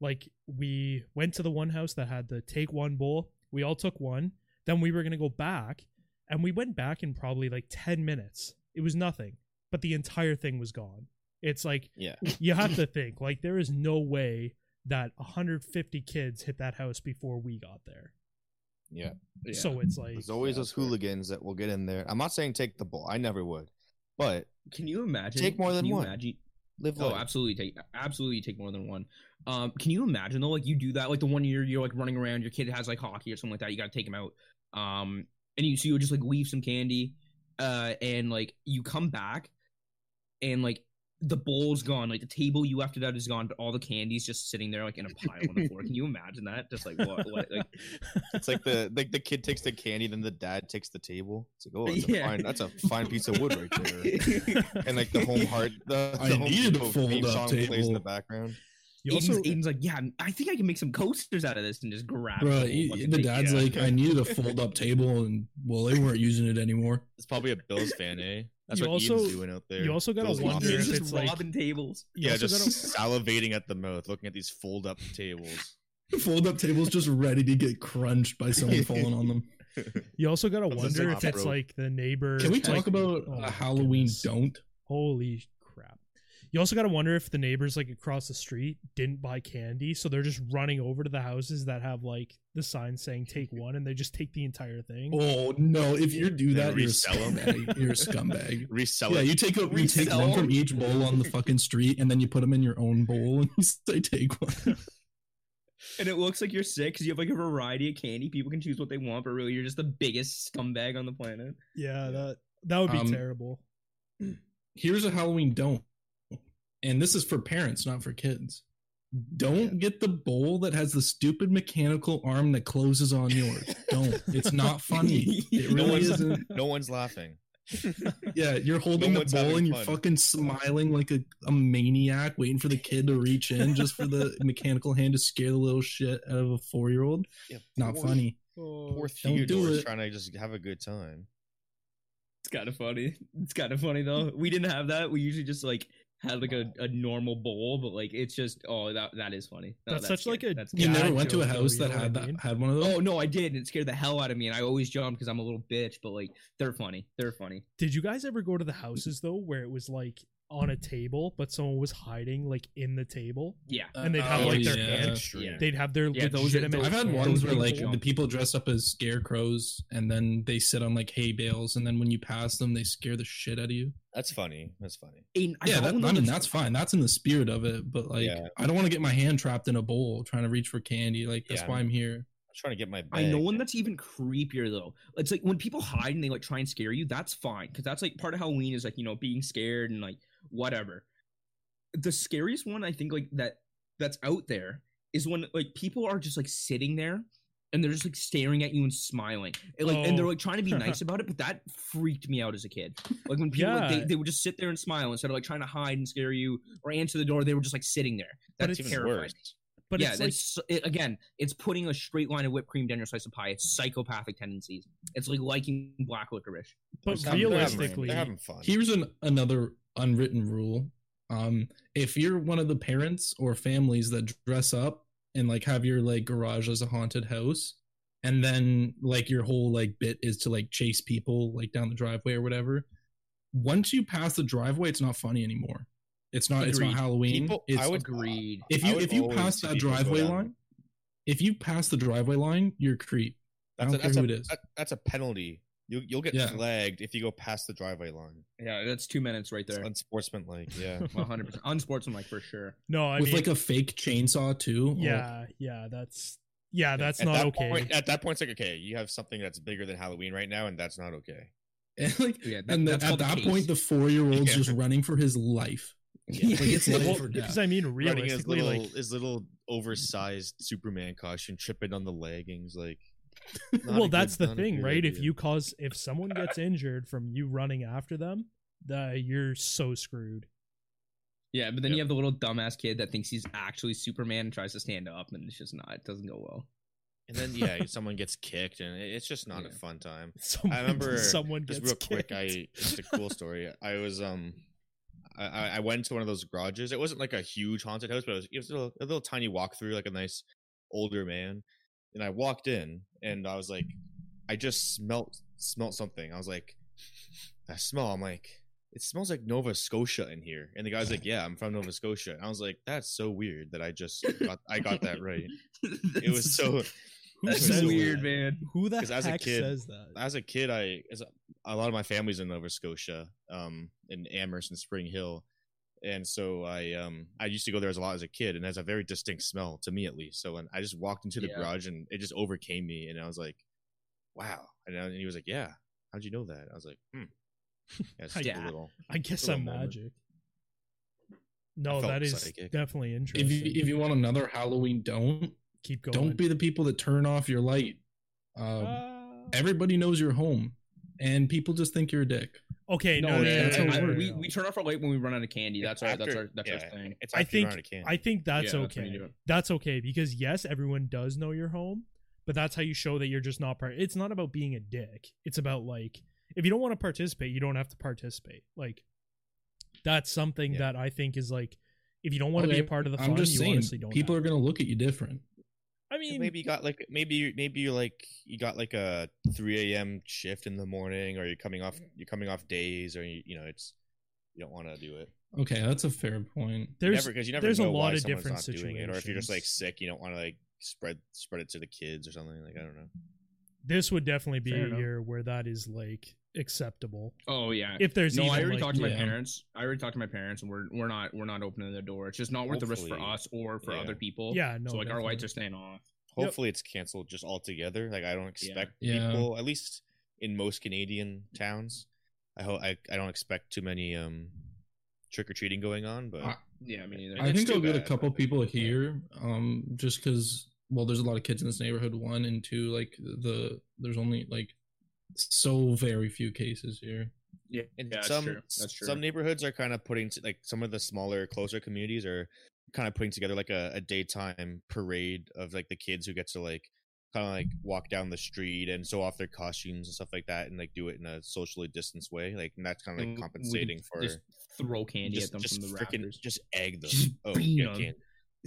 like we went to the one house that had the take one bowl. We all took one. Then we were gonna go back, and we went back in probably like ten minutes. It was nothing, but the entire thing was gone. It's like Yeah. you have to think like there is no way that 150 kids hit that house before we got there. Yeah. Yeah. So it's like There's always Yeah, those that's fair. hooligans that will get in there. I'm not saying take the ball. I never would. But can you imagine? Take more than one. Imagine, live Oh, life. absolutely take absolutely take more than one. Um, can you imagine though? Like you do that, like the one year you're like running around, your kid has like hockey or something like that. You got to take him out. Um, and you so you just like leave some candy, uh, and like you come back, and like the bowl's gone, like the table you left it at is gone, but all the candy's just sitting there like in a pile on the floor. Can you imagine that? Just like what? what like *laughs* It's like the like the kid takes the candy, then the dad takes the table. It's like, oh, that's, Yeah. a fine, that's a fine piece of wood right there. *laughs* And like the home heart, the, I the home needed a Depot fold theme up song plays in the background. You Aiden's, also Aiden's like, yeah, I think I can make some coasters out of this and just grab. Bro, the he- the dad's Yeah. like, I needed a *laughs* fold up table. And well, they weren't using it anymore. It's probably a Bills fan, eh? That's You what also- Ian's doing out there. you also gotta Those wonder monsters. if just it's like- robbing tables. You yeah, just gotta- *laughs* *laughs* salivating at the mouth, looking at these fold up tables. Fold up tables just ready to get crunched by someone falling on them. You also gotta wonder if it's rope. like the neighbor. Can we talk like- about oh a Halloween goodness. don't? Holy crap! You also gotta wonder if the neighbors like across the street didn't buy candy, so they're just running over to the houses that have like the sign saying "Take one," and they just take the entire thing. Oh no! If you do that, you're a scumbag. You're a scumbag. *laughs* Resell yeah, it. you take a, you take Resell one from each bowl on the fucking street, and then you put them in your own bowl, and you say take one. *laughs* And it looks like you're sick because you have like a variety of candy. People can choose what they want, but really you're just the biggest scumbag on the planet. Yeah, that that would be Um, terrible. Here's a Halloween don't, and this is for parents, not for kids. Don't get the bowl that has the stupid mechanical arm that closes on yours. *laughs* Don't. It's not funny. *laughs* It No really one's- isn't. No one's laughing. *laughs* Yeah, you're holding No the bowl and you're fun. fucking smiling like a, a maniac, waiting for the kid to reach in just for the mechanical hand to scare the little shit out of a four year old. Yeah, Not poor- funny. Poor oh. Don't do Theodore's it. trying to just have a good time. It's kind of funny. It's kind of funny though. We didn't have that. We usually just like had like a, a normal bowl, but like it's just oh that that is funny. No, That's such like a that's You never went to a house that know what had I that mean? had one of those. Oh no, I did. and It scared the hell out of me, and I always jumped because I'm a little bitch. But like they're funny. They're funny. Did you guys ever go to the houses though, where it was like on a table, but someone was hiding like in the table? Yeah. And they'd have Oh, like their yeah. hand. Extreme. They'd have their Yeah, those are- legitimate. those- I've had ones where like people the people dress up as scarecrows and then they sit on like hay bales and then when you pass them they scare the shit out of you. That's funny. That's funny. And yeah, got that, I mean that's- that's fine. That's in the spirit of it, but like Yeah. I don't want to get my hand trapped in a bowl trying to reach for candy. Like that's Yeah. why I'm here. I'm trying to get my. I know one that's even creepier though. It's like when people hide and they like try and scare you. That's fine because that's like part of Halloween is like you know being scared and like whatever. The scariest one I think like that that's out there is when like people are just like sitting there and they're just like staring at you and smiling and, like and they're Oh. like trying to be nice oh. about it. But that freaked me out as a kid. Like when *laughs* people like, they, they would just sit there and smile instead of like trying to hide and scare you or answer the door. They were just like sitting there. But That's it's even terrifying. worse. But yeah, it's like it's it, again, it's putting a straight line of whipped cream down your slice of pie. It's psychopathic tendencies. It's like liking black licorice. but They're having- realistically, having fun. Here's an another unwritten rule. Um if you're one of the parents or families that dress up and like have your like garage as a haunted house and then like your whole like bit is to like chase people like down the driveway or whatever once you pass the driveway it's not funny anymore it's not it's not halloween People- it's, I would- Agreed. if you if you pass that driveway line if you pass the driveway line you're a creep I That's don't a, care that's, who a, it is. that- that's a penalty. You, you'll get Yeah. flagged if you go past the driveway line. Yeah, that's two minutes right It's there. unsportsmanlike. Yeah. *laughs* One hundred percent unsportsmanlike for sure. no, I with mean, like a fake chainsaw too Oh, yeah, yeah, that's yeah, that's at not that okay. Point, at that point, it's like okay, you have something that's bigger than Halloween right now, and that's not okay. *laughs* and like Yeah, that- and then at called the that case. point the four year old's Yeah. just running for his life *laughs* Yeah. Like, it's life or because. I mean, Running his little like, his little oversized Superman costume, tripping on the leggings, like. *laughs* not a well, good- that's the thing, good right? If you cause, if someone gets *laughs* injured from you running after them, that you're so screwed. Yeah, but then Yep. you have the little dumbass kid that thinks he's actually Superman and tries to stand up, and it's just not. It doesn't go well. and then yeah, *laughs* someone gets kicked, and it's just not a fun time. Someone, remember, someone Just gets real quick, kicked. I it's a cool story. I was um, I- I I went to one of those garages. It wasn't like a huge haunted house, but it was, it was a, little, a little tiny walkthrough, like a nice older man. And I walked in, and I was like, I just smelt smelt something. I was like, that smell. I'm like, it smells like Nova Scotia in here. And the guy's like, Yeah, I'm from Nova Scotia. And I was like, That's so weird that I just got I got that right. *laughs* It was so. *laughs* Who That's says weird, man. Who the 'Cause as a heck kid- says that? as a kid, I as a, a lot of my family's in Nova Scotia, um, in Amherst and Springhill, and so I um I used to go there as a lot as a kid, and it has a very distinct smell to me at least. So when I just walked into the Yeah. garage, and it just overcame me, and I was like, "Wow!" And, I- and he was like, "Yeah, how'd you know that?" I was like, "Hmm." Yeah, it's *laughs* Yeah. little. I guess little I'm moment. magic. No, that is psychic. definitely if interesting. you if you want another halloween don't Keep going. don't be the people that turn off your light um, Uh, everybody knows you're home and people just think you're a dick okay, no, No, no, it's- no, no, no, no, we, we turn off our light when we run out of candy. That's our that's After- our that's yeah, our thing. It's I think- run out. I think that's Yeah, that's when you okay. do it. that's okay because yes, everyone does know you're home, but that's how you show that you're just not part. It's not about being a dick. It's about like if you don't want to participate, you don't have to participate. Like that's something Yeah. that I think is like if you don't want to be a part of the fun, I'm just you saying, honestly don't. people have are gonna look at you different. To. I mean, maybe you got like maybe you maybe you're like you got like a 3 a.m. shift in the morning, or you're coming off you're coming off days, or you, you know it's you don't want to do it. Okay, that's a fair point. there's because you never there's a lot why of someone's different not doing it, or if you're just like sick, you don't want to like spread spread it to the kids or something. Like I don't know. this would definitely be Fair a enough. year where that is like acceptable. Oh yeah. If there's no, even I already like, talked to my Yeah. parents. I already talked to my parents, and we're we're not we're not opening the door. It's just not worth the risk for us or for yeah. other people. yeah, no, so like our definitely. lights are staying off. Yep. Hopefully, it's canceled just altogether. Like I don't expect Yeah. people, at least in most Canadian towns. I hope I, I don't expect too many um trick or treating going on, but I- Yeah, I mean, either. I It's think I'll get a couple but- people here, um, just because well, there's a lot of kids in this neighborhood. One and two, like the there's only like so very few cases here. yeah, And yeah, that's some true. That's true. some neighborhoods are kind of putting t- like some of the smaller, closer communities are kind of putting together like a, a daytime parade of like the kids who get to like kind of like walk down the street and show off their costumes and stuff like that, and like do it in a socially distanced way. Like and that's kind of like we- we compensating for just throw candy just, at them just from the freaking rafters. just egg them. Just oh, beam yeah, 'em. candy.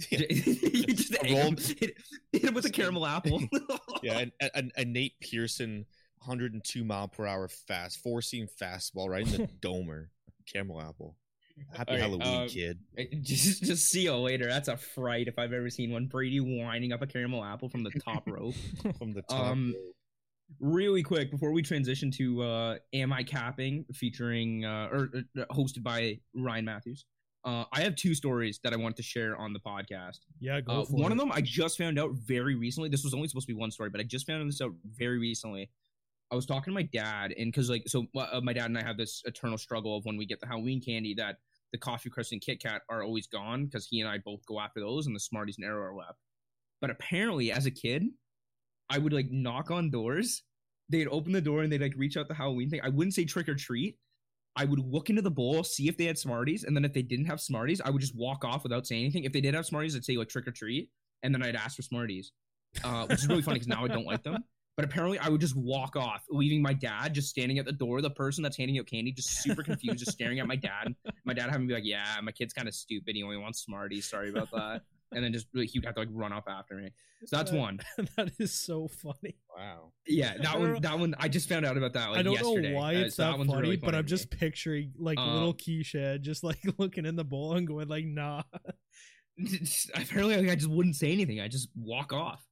*laughs* *laughs* you just A egg roll- him, hit, hit him with a caramel apple. *laughs* yeah, and a, a, a Nate Pearson 102 mile per hour fast four seam fastball right in the *laughs* domer. Caramel apple. Happy All right, Halloween, uh, kid. *laughs* just, just see you later. That's a fright if I've ever seen one. Brady winding up a caramel apple from the top *laughs* rope. From the top. Um, really quick before we transition to uh, "Am I Capping?" featuring uh, or uh, hosted by Ryan Matthews. Uh, I have two stories that I want to share on the podcast. yeah, go Uh, for one it. of them I just found out very recently. This was only supposed to be one story, but I just found this out very recently. I was talking to my dad, and because like so, uh, my dad and I have this eternal struggle of when we get the Halloween candy that the coffee crisp and Kit Kat are always gone because he and I both go after those, and the Smarties and Aero are left. But apparently, as a kid, I would like knock on doors. They'd open the door and they'd like reach out the Halloween thing. I wouldn't say trick or treat. I would look into the bowl, see if they had Smarties, and then if they didn't have Smarties, I would just walk off without saying anything. If they did have Smarties, I'd say like trick or treat, and then I'd ask for Smarties, uh, which is really funny because now I don't like them. But apparently, I would just walk off, leaving my dad just standing at the door. The person that's handing out candy, just super confused, just staring at my dad. My dad having to be like, "Yeah, my kid's kind of stupid. He only wants Smarties. Sorry about that." And then just like, he would have to like run off after me. So that's Uh, one. *laughs* that is so funny. wow. Yeah, that one. know- That one. I just found out about that. Like, I don't yesterday. know why Uh, it's so that one's funny, really but I'm just me. picturing like Um, little Keisha just like *laughs* looking in the bowl and going like, "Nah." *laughs* apparently like, I just wouldn't say anything. I just walk off,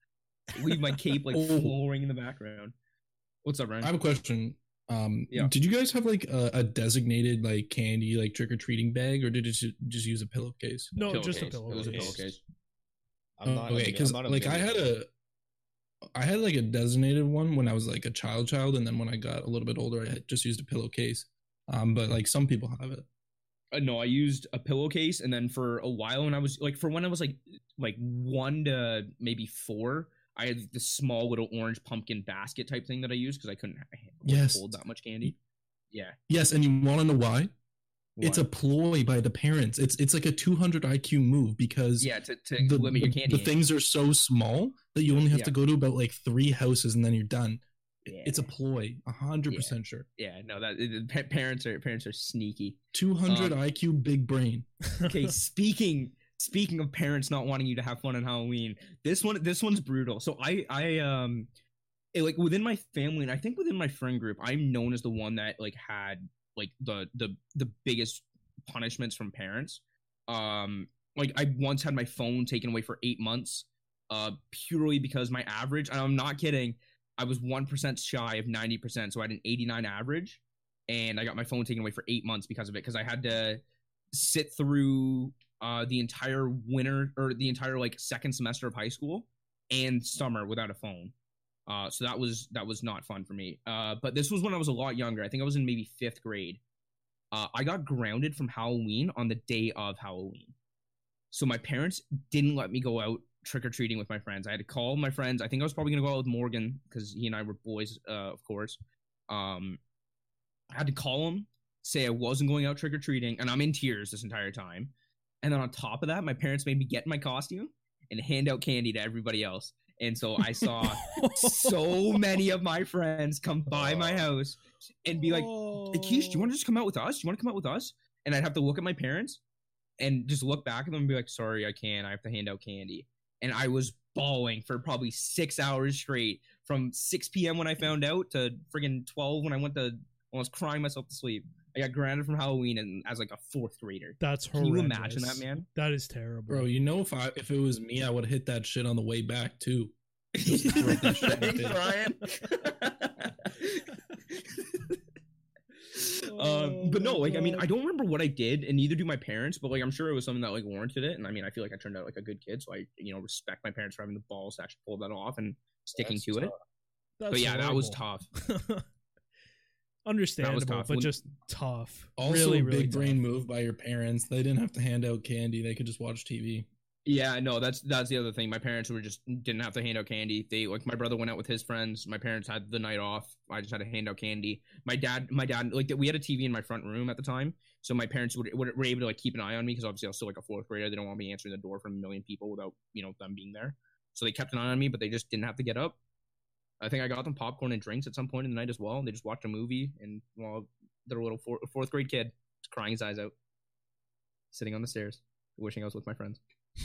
leave my cape like *laughs* Oh. flowing in the background. What's up, Ryan? I have a question. Um, Yeah. did you guys have like a, a designated like candy like trick or treating bag, or did you ju- just use a pillowcase? No, just a Pillowcase. It pillow. was a pillowcase. I'm not Oh, okay, a, because I'm like I had a, I had like a designated one when I was like a child, child, and then when I got a little bit older, I had just used a pillowcase. Um, but like some people have it. Uh, no, I used a pillowcase, and then for a while, when I was like, for when I was like, like one to maybe four, I had this small little orange pumpkin basket type thing that I used because I couldn't Yes. hold that much candy. Yeah, Yes, and you want to know why? It's a ploy by the parents. It's it's like a 200 IQ move because yeah to, to the, limit your candy. the things are so small that you only have Yeah. to go to about like three houses and then you're done. Yeah. It's a ploy, a hundred percent sure. yeah, no, that it- parents are parents are sneaky. 200 Um, IQ, big brain. *laughs* Okay, speaking speaking of parents not wanting you to have fun on Halloween, this one this one's brutal. So I I um it, like within my family and I think within my friend group, I'm known as the one that like had like the the the biggest punishments from parents. Um like I once had my phone taken away for 8 months uh purely because my average and I'm not kidding, I was 1% shy of 90%, so I had an 89 average and I got my phone taken away for 8 months because of it cuz I had to sit through uh the entire winter or the entire like second semester of high school and summer without a phone. Uh so that was that was not fun for me. Uh but this was when I was a lot younger. I think I was in maybe 5th grade. Uh I got grounded from Halloween on the day of Halloween. So my parents didn't let me go out trick or treating with my friends. I had to call my friends. I think I was probably going to go out with Morgan cuz he and I were boys uh of course. Um I had to call him say I wasn't going out trick or treating, and I'm in tears this entire time. And then on top of that, my parents made me get in my costume and hand out candy to everybody else. and so I saw *laughs* so many of my friends come by my house and be like, hey, Keish, do you want to just come out with us? Do you want to come out with us? And I'd have to look at my parents and just look back at them and be like, sorry, I can't. I have to hand out candy. And I was bawling for probably six hours straight from 6 p.m. when I found out to friggin' 12 when I went to, I was crying myself to sleep. I got grounded from Halloween and as like a fourth grader. That's Can horrendous. you imagine that, man? That is terrible, Bro, you know if I if it was me, I would have hit that shit on the way back too. Just throw that *laughs* shit in the Thanks. Ryan. um, but no, like I mean, I don't remember what I did, and neither do my parents. But like, I'm sure it was something that like warranted it. And I mean, I feel like I turned out like a good kid, so I you know respect my parents for having the balls to actually pull that off and sticking That's to it. That's But yeah, that was tough. *laughs* Understandable, tough. but When- just tough. Also, really, really big brain move by your parents. They didn't have to hand out candy; they could just watch TV. Yeah, no, that's that's the other thing. My parents were just didn't have to hand out candy. They like my brother went out with his friends. My parents had the night off. I just had to hand out candy. My dad, my dad, like we had a TV in my front room at the time, so my parents would, would were able to like keep an eye on me because obviously I was still like a fourth grader. They don't want me answering the door from a million people without you know them being there. So they kept an eye on me, but they just didn't have to get up. I think I got them popcorn and drinks at some point in the night as well. And They just watched a movie, and while their little four, fourth grade kid was crying his eyes out, sitting on the stairs, wishing I was with my friends. *laughs*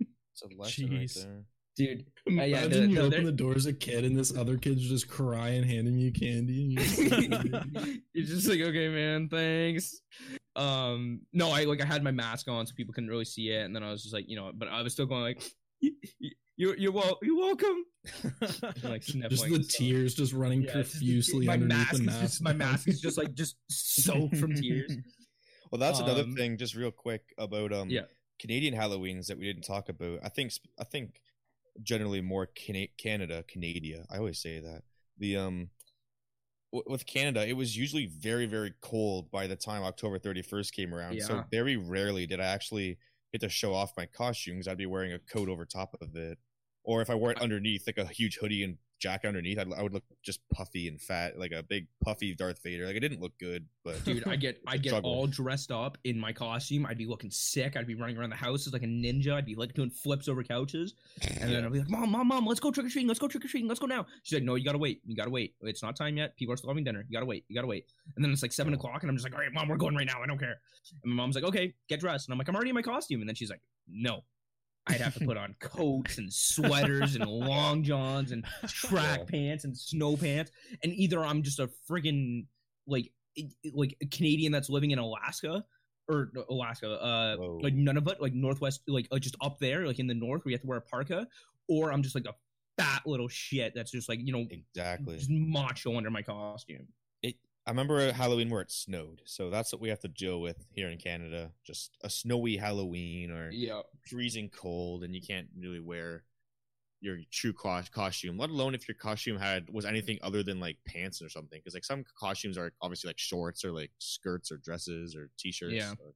It's a lesson right Jeez. there. Dude, Imagine yeah, the- you the- open there- the door as a kid and this other kid's just crying, handing you candy. And you're just *laughs* you're just like, okay, man, thanks. Um, no, I like I had my mask on so people couldn't really see it, and then I was just like, you know, but I was still going like, "Y- *laughs* y- you're you're wel- you're welcome. *laughs* like just sniffling the and tears just running Yeah, it's just- profusely my underneath mask the is mask. just my mask is just like just *laughs* soaked from tears. Well, that's another Um, thing, just real quick about um Yeah. Canadian Halloweens that we didn't talk about. I think I think generally more Cana- Canada, Canada. I always say that the um w- with Canada, it was usually very very cold by the time October thirty first came around. So very rarely did I actually get to show off my costumes. I'd be wearing a coat over top of it, or if I wore it underneath, like a huge hoodie and jacket underneath, I'd, I would look just puffy and fat, like a big puffy Darth Vader. Like it didn't look good, but *laughs* Dude, I get *laughs* I get Struggle. all dressed up in my costume. I'd be looking sick. I'd be running around the house as like a ninja. I'd be like doing flips over couches. *laughs* And then I'd be like, Mom, Mom, Mom, let's go trick or treating. Let's go trick or treating. Let's go now. She's like, No, you gotta wait. You gotta wait. It's not time yet. People are still having dinner. You gotta wait. You gotta wait. And then it's like seven Oh. o'clock, and I'm just like, All right, Mom, we're going right now. I don't care. And my mom's like, Okay, get dressed. And I'm like, I'm already in my costume. And then she's like, No. I'd have to put on coats and sweaters and long johns and *laughs* track pants and snow pants. And either I'm just a friggin' like like a Canadian that's living in Alaska or Alaska, uh, Whoa. like it, like Northwest, like uh, just up there, like in the north where you have to wear a parka, or I'm just like a fat little shit that's just like you know exactly. just macho under my costume. I remember a Halloween where it snowed, so that's what we have to deal with here in Canada. Just a snowy Halloween or Yeah, freezing cold, and you can't really wear your true co- costume. Let alone if your costume had was anything other than like pants or something. Because like some costumes are obviously like shorts or like skirts or dresses or t-shirts. Yeah. so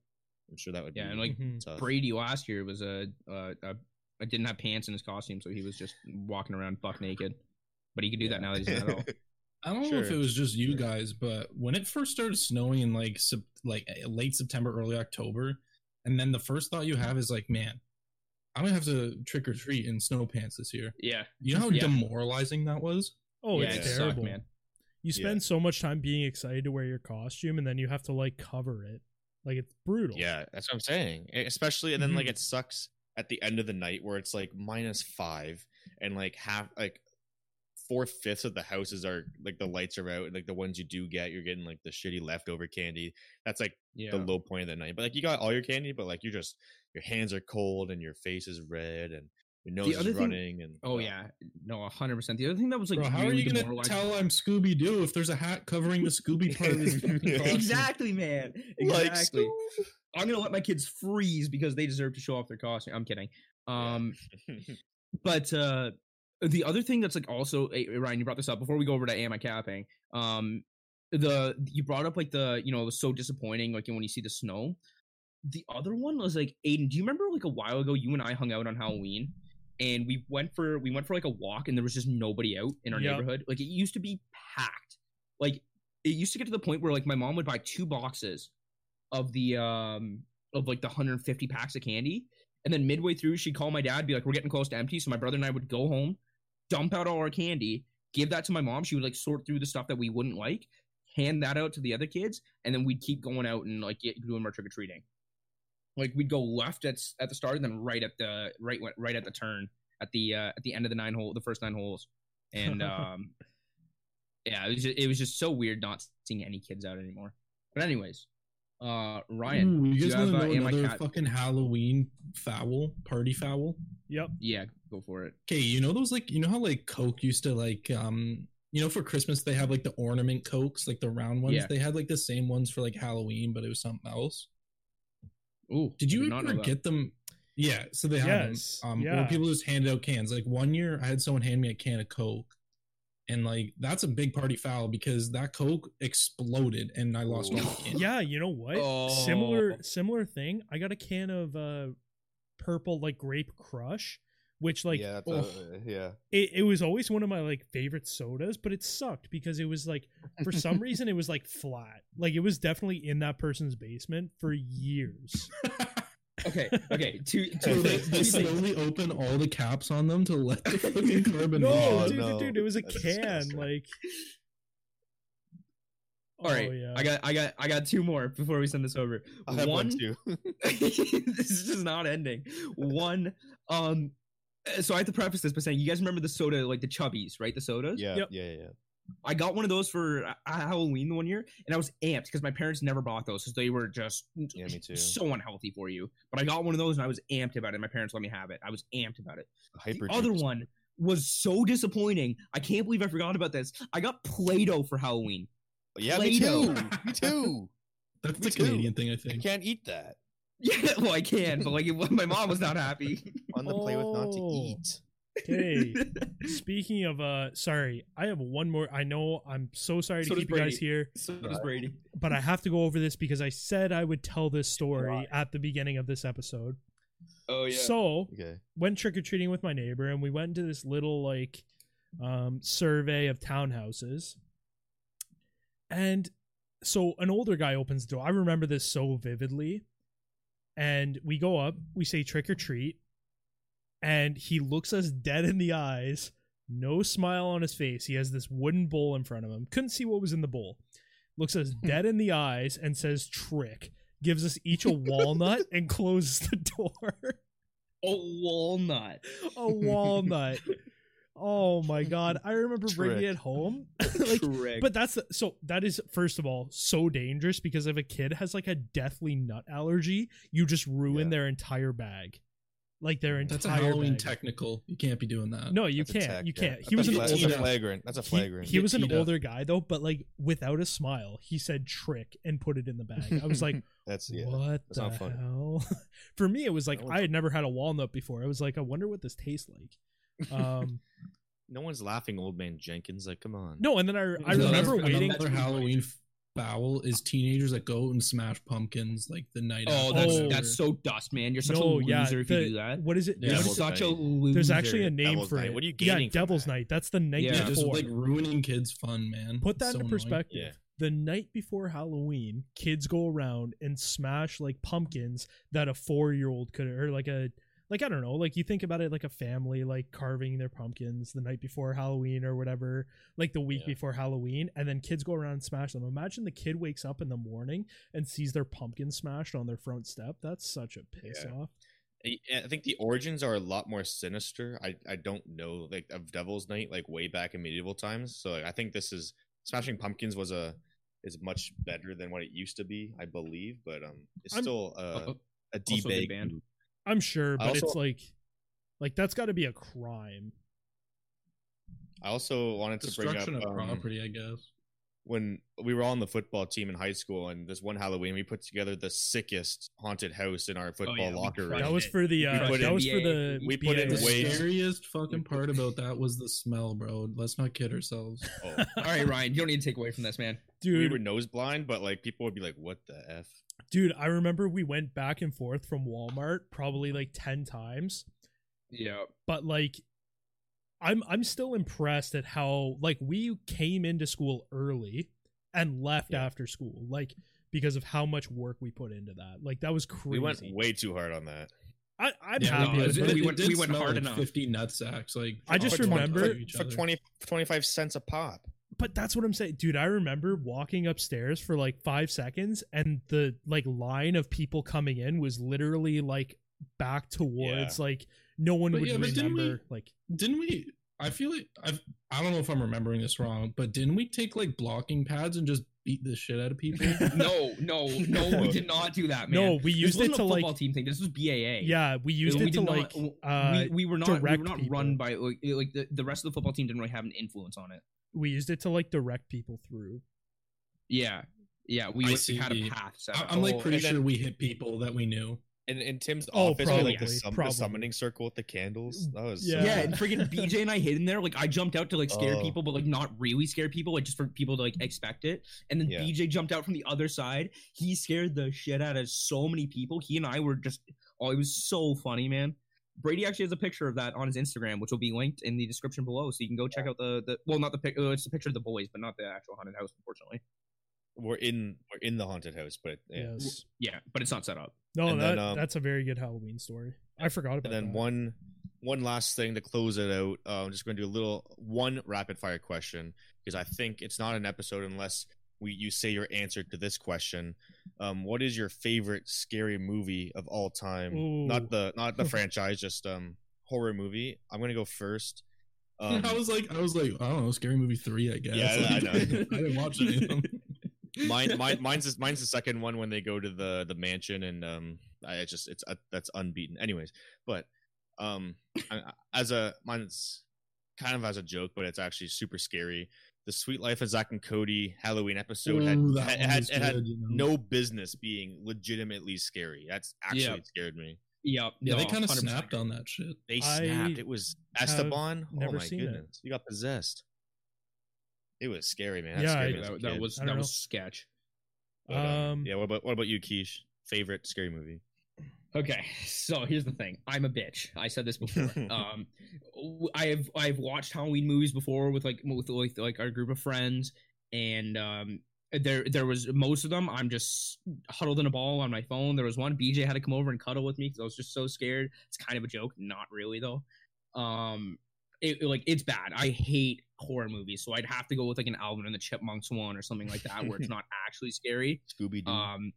I'm sure that would be. Yeah, be and, like, Mhm. tough. Brady last year was a, uh, a I didn't have pants in his costume, so he was just walking around buck naked. But he could do that now that he's an adult. I don't know if it was just you guys, but when it first started snowing in like sep- like eh, late September, early October, and then the first thought you have is like, man, I'm gonna have to trick or treat in snow pants this year. Yeah, You know how Yeah. demoralizing that was? Oh, yeah, it's it sucked, terrible. man. You Yeah. spend so much time being excited to wear your costume, and then you have to like cover it. Like it's brutal. Yeah, that's what I'm saying. Especially, and then like Mhm. it sucks at the end of the night where it's like minus five, and like half, like four fifths of the houses are like the lights are out, like the ones you do get, you're getting like the shitty leftover candy. That's like Yeah, the low point of the night. But like you got all your candy, but like you're just your hands are cold and your face is red and your nose other is thing- running. And Oh yeah, no, hundred percent. The other thing that was like, Bro, how are you gonna tell I'm Scooby Doo if there's a hat covering the Scooby part of his fucking costume? exactly, man. Like, Exactly. I'm gonna let my kids freeze because they deserve to show off their costume. I'm kidding. Um, *laughs* but uh, the other thing that's like also eh, Ryan, you brought this up before we go over to am I capping. Um, the you brought up like the you know it was so disappointing like when you see the snow. The other one was like Aiden. Do you remember like a while ago you and I hung out on Halloween? And we went for we went for like a walk and there was just nobody out in our Yep. neighborhood. Like it used to be packed. Like it used to get to the point where like my mom would buy two boxes of the um of like the 150 packs of candy and then midway through she'd call my dad be like we're getting close to empty so my brother and i would go home dump out all our candy, give that to my mom. She would like sort through the stuff that we wouldn't like, hand that out to the other kids, and then we'd keep going out and like get, doing our trick or treating. Like we'd go left at at the start and then right at the right right at the turn at the uh, at the end of the nine hole the first nine holes, and *laughs* um, yeah, it was just, it was just so weird not seeing any kids out anymore. But anyways, uh, Ryan, Ooh, you do guys want have, to uh, know Am another fucking Halloween foul party foul? Yep. yeah, go for it. Okay, you know those like you know how like Coke used to like um you know for Christmas they have like the ornament Cokes like the round ones. Yeah. They had like the same ones for like Halloween, but it was something else. Ooh, Did you not ever get them? Yeah, so they had Yes, them. Um, yeah. where people just handed out cans. Like one year, I had someone hand me a can of Coke, and like that's a big party foul because that Coke exploded and I lost all the cans. Yeah, you know what? *laughs* Oh. Similar similar thing. I got a can of uh purple like grape crush, which like yeah, that's oh, a- yeah. it, it was always one of my like favorite sodas, but it sucked because it was like for some *laughs* reason it was like flat. Like it was definitely in that person's basement for years. *laughs* Okay, okay, two So *laughs* two they, they slowly open all the caps on them to let the fucking carbon. No, Oh, dude, no. dude, it was a That's can. disgusting. Like All right, Oh, yeah. I got, I got, I got two more before we send this over. I have one, one too. *laughs* this is just not ending. One, um, so I have to preface this by saying, you guys remember the soda, like the chubbies, right? The sodas. yeah, Yep. yeah, yeah, yeah. I got one of those for uh, Halloween one year, and I was amped because my parents never bought those because they were just Yeah, me too. so unhealthy for you. But I got one of those, and I was amped about it. My parents let me have it. I was amped about it. Hyper the other one was so disappointing. I can't believe I forgot about this. I got Play-Doh for Halloween. Yeah, me Play-Doh. too. *laughs* me too. That's Me a too. Canadian thing, I I think. can't eat that. Yeah, *laughs* well, I can, but like it, my mom was not happy. *laughs* On the play with not to Oh. eat. Okay. Speaking of uh sorry, I have one more I know I'm so sorry to So does keep you guys here, so does Brady. but I have to go over this because I said I would tell this story at the beginning of this episode. Oh yeah. So Okay. went trick or treating with my neighbor and we went into this little like um survey of townhouses. And so an older guy opens the door. I remember this so vividly. And we go up, we say trick or treat, and he looks us dead in the eyes, no smile on his face. He has this wooden bowl in front of him. Couldn't see what was in the bowl. Looks us hmm. dead in the eyes and says trick. Gives us each a walnut *laughs* and closes the door. a walnut. a walnut. *laughs* Oh my god! I remember bringing it home. *laughs* *laughs* like, Trick. but that's the, so that is first of all so dangerous because if a kid has like a deathly nut allergy, you just ruin Yeah. their entire bag, like their entire. That's a Halloween bag. technical. You can't be doing that. No, you That's can't. tech, you can't. He That's was a an older. a flagrant. That's a flagrant. he was an older guy though, but like without a smile, he said trick and put it in the bag. I was like, *laughs* That's yeah. what that's the not hell? For me, it was like No I had never had a walnut before. I was like, I wonder what this tastes like. Um, *laughs* No one's laughing, old man Jenkins. Like, come on. no, and then I, I Another- remember waiting. Another Halloween foul is teenagers that go and smash pumpkins like the night. oh, after. that's Oh. that's so dust, man. You're such no, a loser yeah, if you do that. What is it? Yeah, You're What Devil's is- such a loser. there's actually a name Devil's for Night. it. What are you getting? yeah, Devil's that? Night. That's the night Yeah, yeah, just like ruining kids' fun, man. Put that It's so into perspective. Yeah. The night before Halloween, kids go around and smash like pumpkins that a four year old could, or like a, like I don't know, like you think about it like a family like carving their pumpkins the night before Halloween or whatever, like the week Yeah. before Halloween, and then kids go around and smash them. Imagine the kid wakes up in the morning and sees their pumpkin smashed on their front step. That's such a piss Yeah. off. I I think the origins are a lot more sinister. I, I don't know like of Devil's Night like way back in medieval times. So like, I think this is Smashing Pumpkins was a is much better than what it used to be. I believe, but um, it's I'm- still uh, a also a good debate. Band. I'm sure, I but it's like, like that's got to be a crime. I also wanted to bring up of um, property, I guess. when we were all on the football team in high school, and this one Halloween we put together the sickest haunted house in our football yeah, locker room. That was for the uh, that in was for the we put in The way- scariest fucking part about that was the smell, bro. Let's not kid ourselves. Oh, All right, Ryan, you don't need to take away from this, man. Dude, we dude were nose blind, but like people would be like, "What the f?" Dude i remember we went back and forth from walmart probably like 10 times Yeah. but like i'm i'm still impressed at how like we came into school early and left Yeah. after school like because of how much work we put into that like that was crazy We went way too hard on that. I, I'm Yeah, happy. no, with it- it. we went- we went hard like enough. Fifty nutsacks. Like I just remember- for for 20, 25 cents a pop. But that's what I'm saying, dude. I remember walking upstairs for like five seconds, and the like line of people coming in was literally like back towards like no one But would yeah, but didn't we- remember. Like Didn't we? I feel like I've. I don't know if I'm remembering this wrong, but didn't we take like blocking pads and just beat the shit out of people? *laughs* no, no, no, we did not do that, man. No, we This used it wasn't to, a like- football team thing. This was BAA. yeah, we used we it to did like not, uh, we, we were not we were not people. run by like, like the, the rest of the football team didn't really have an influence on it. We used it to like direct people through. Yeah, yeah, we I had a path set. I- up. I'm like Oh, pretty and then- sure we hit people that we knew. And in Tim's Oh, office, we had, like the, probably, sum, the summoning circle with the candles. That was Yeah. so yeah, and *laughs* freaking BJ and I hid in there. Like I jumped out to like scare Oh. people, but like not really scare people, like just for people to like expect it. And then Yeah. BJ jumped out from the other side. He scared the shit out of so many people. He and I were just oh, it was so funny, man. Brady actually has a picture of that on his Instagram, which will be linked in the description below, so you can go check out the the well, not the pic, uh, it's the picture of the boys, but not the actual haunted house, unfortunately. we're in we're in the haunted house, but yeah. Yes. Yeah, but it's not set up. No, And that then, um, that's a very good Halloween story. I forgot about that. And then that. one one last thing to close it out. Uh, I'm just going to do a little one rapid fire question because I think it's not an episode unless we you say your answer to this question. Um, what is your favorite scary movie of all time? Ooh. Not the not *laughs* the franchise, just um horror movie. I'm gonna go first. Um, *laughs* I was like, I was like, I don't know, scary movie three, I guess. Yeah, I Like, know. *laughs* I didn't watch any of them. mine, mine, mine's mine's the second one when they go to the the mansion and um, I just it's uh, that's unbeaten. Anyways, but um, I, as a mine's kind of as a joke, but it's actually super scary. The Suite Life of Zack and Cody Halloween episode had Ooh, that had, had, was it had you know. no business being legitimately scary. That's actually Yeah. it scared me. Yep. Yeah, they kind of snapped on that shit. They I snapped. It was have Esteban. Oh my seen it. goodness, you got possessed. It was scary, man. That Yeah, scared I- me as a That, that was that know. was sketch. But, um, Um, yeah. What about what about you, Keish? Favorite scary movie? Okay, so here's the thing. I'm a bitch. I said this before. *laughs* um, I have I've watched Halloween movies before with like with like, like our group of friends, and um, there there was most of them. I'm just huddled in a ball on my phone. There was one BJ had to come over and cuddle with me because I was just so scared. It's kind of a joke, not really though. Um, it, like it's bad. I hate horror movies, so I'd have to go with like an Alvin and the Chipmunks one or something like that, where it's *laughs* not actually scary. Scooby Doo. Um,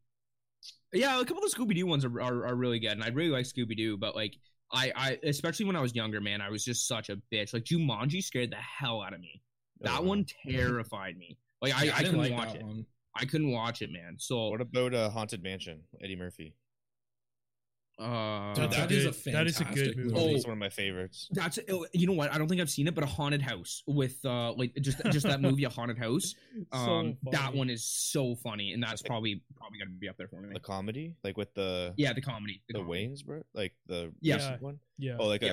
yeah, a couple of the Scooby Doo ones are, are are really good, and I really like Scooby Doo. But like, I I especially when I was younger, man, I was just such a bitch. Like Jumanji scared the hell out of me. That Oh, one terrified me. Like I, Yeah, I, didn't couldn't like watch it. one. I couldn't watch it, man. So What about uh, Haunted Mansion? Eddie Murphy. Uh, Dude, That's a that is a good- that is a good fantastic movie. Oh, it's one of my favorites. that's oh, you know what? I don't think I've seen it, but a haunted house with uh like just just that movie, a haunted house. *laughs* so Um, that one is so funny, and that's probably probably gonna be up there for me. The comedy, like with the Yeah, the comedy. the comedy. Wayans, bro, like the Yeah. recent one. Yeah. Oh, like Yeah.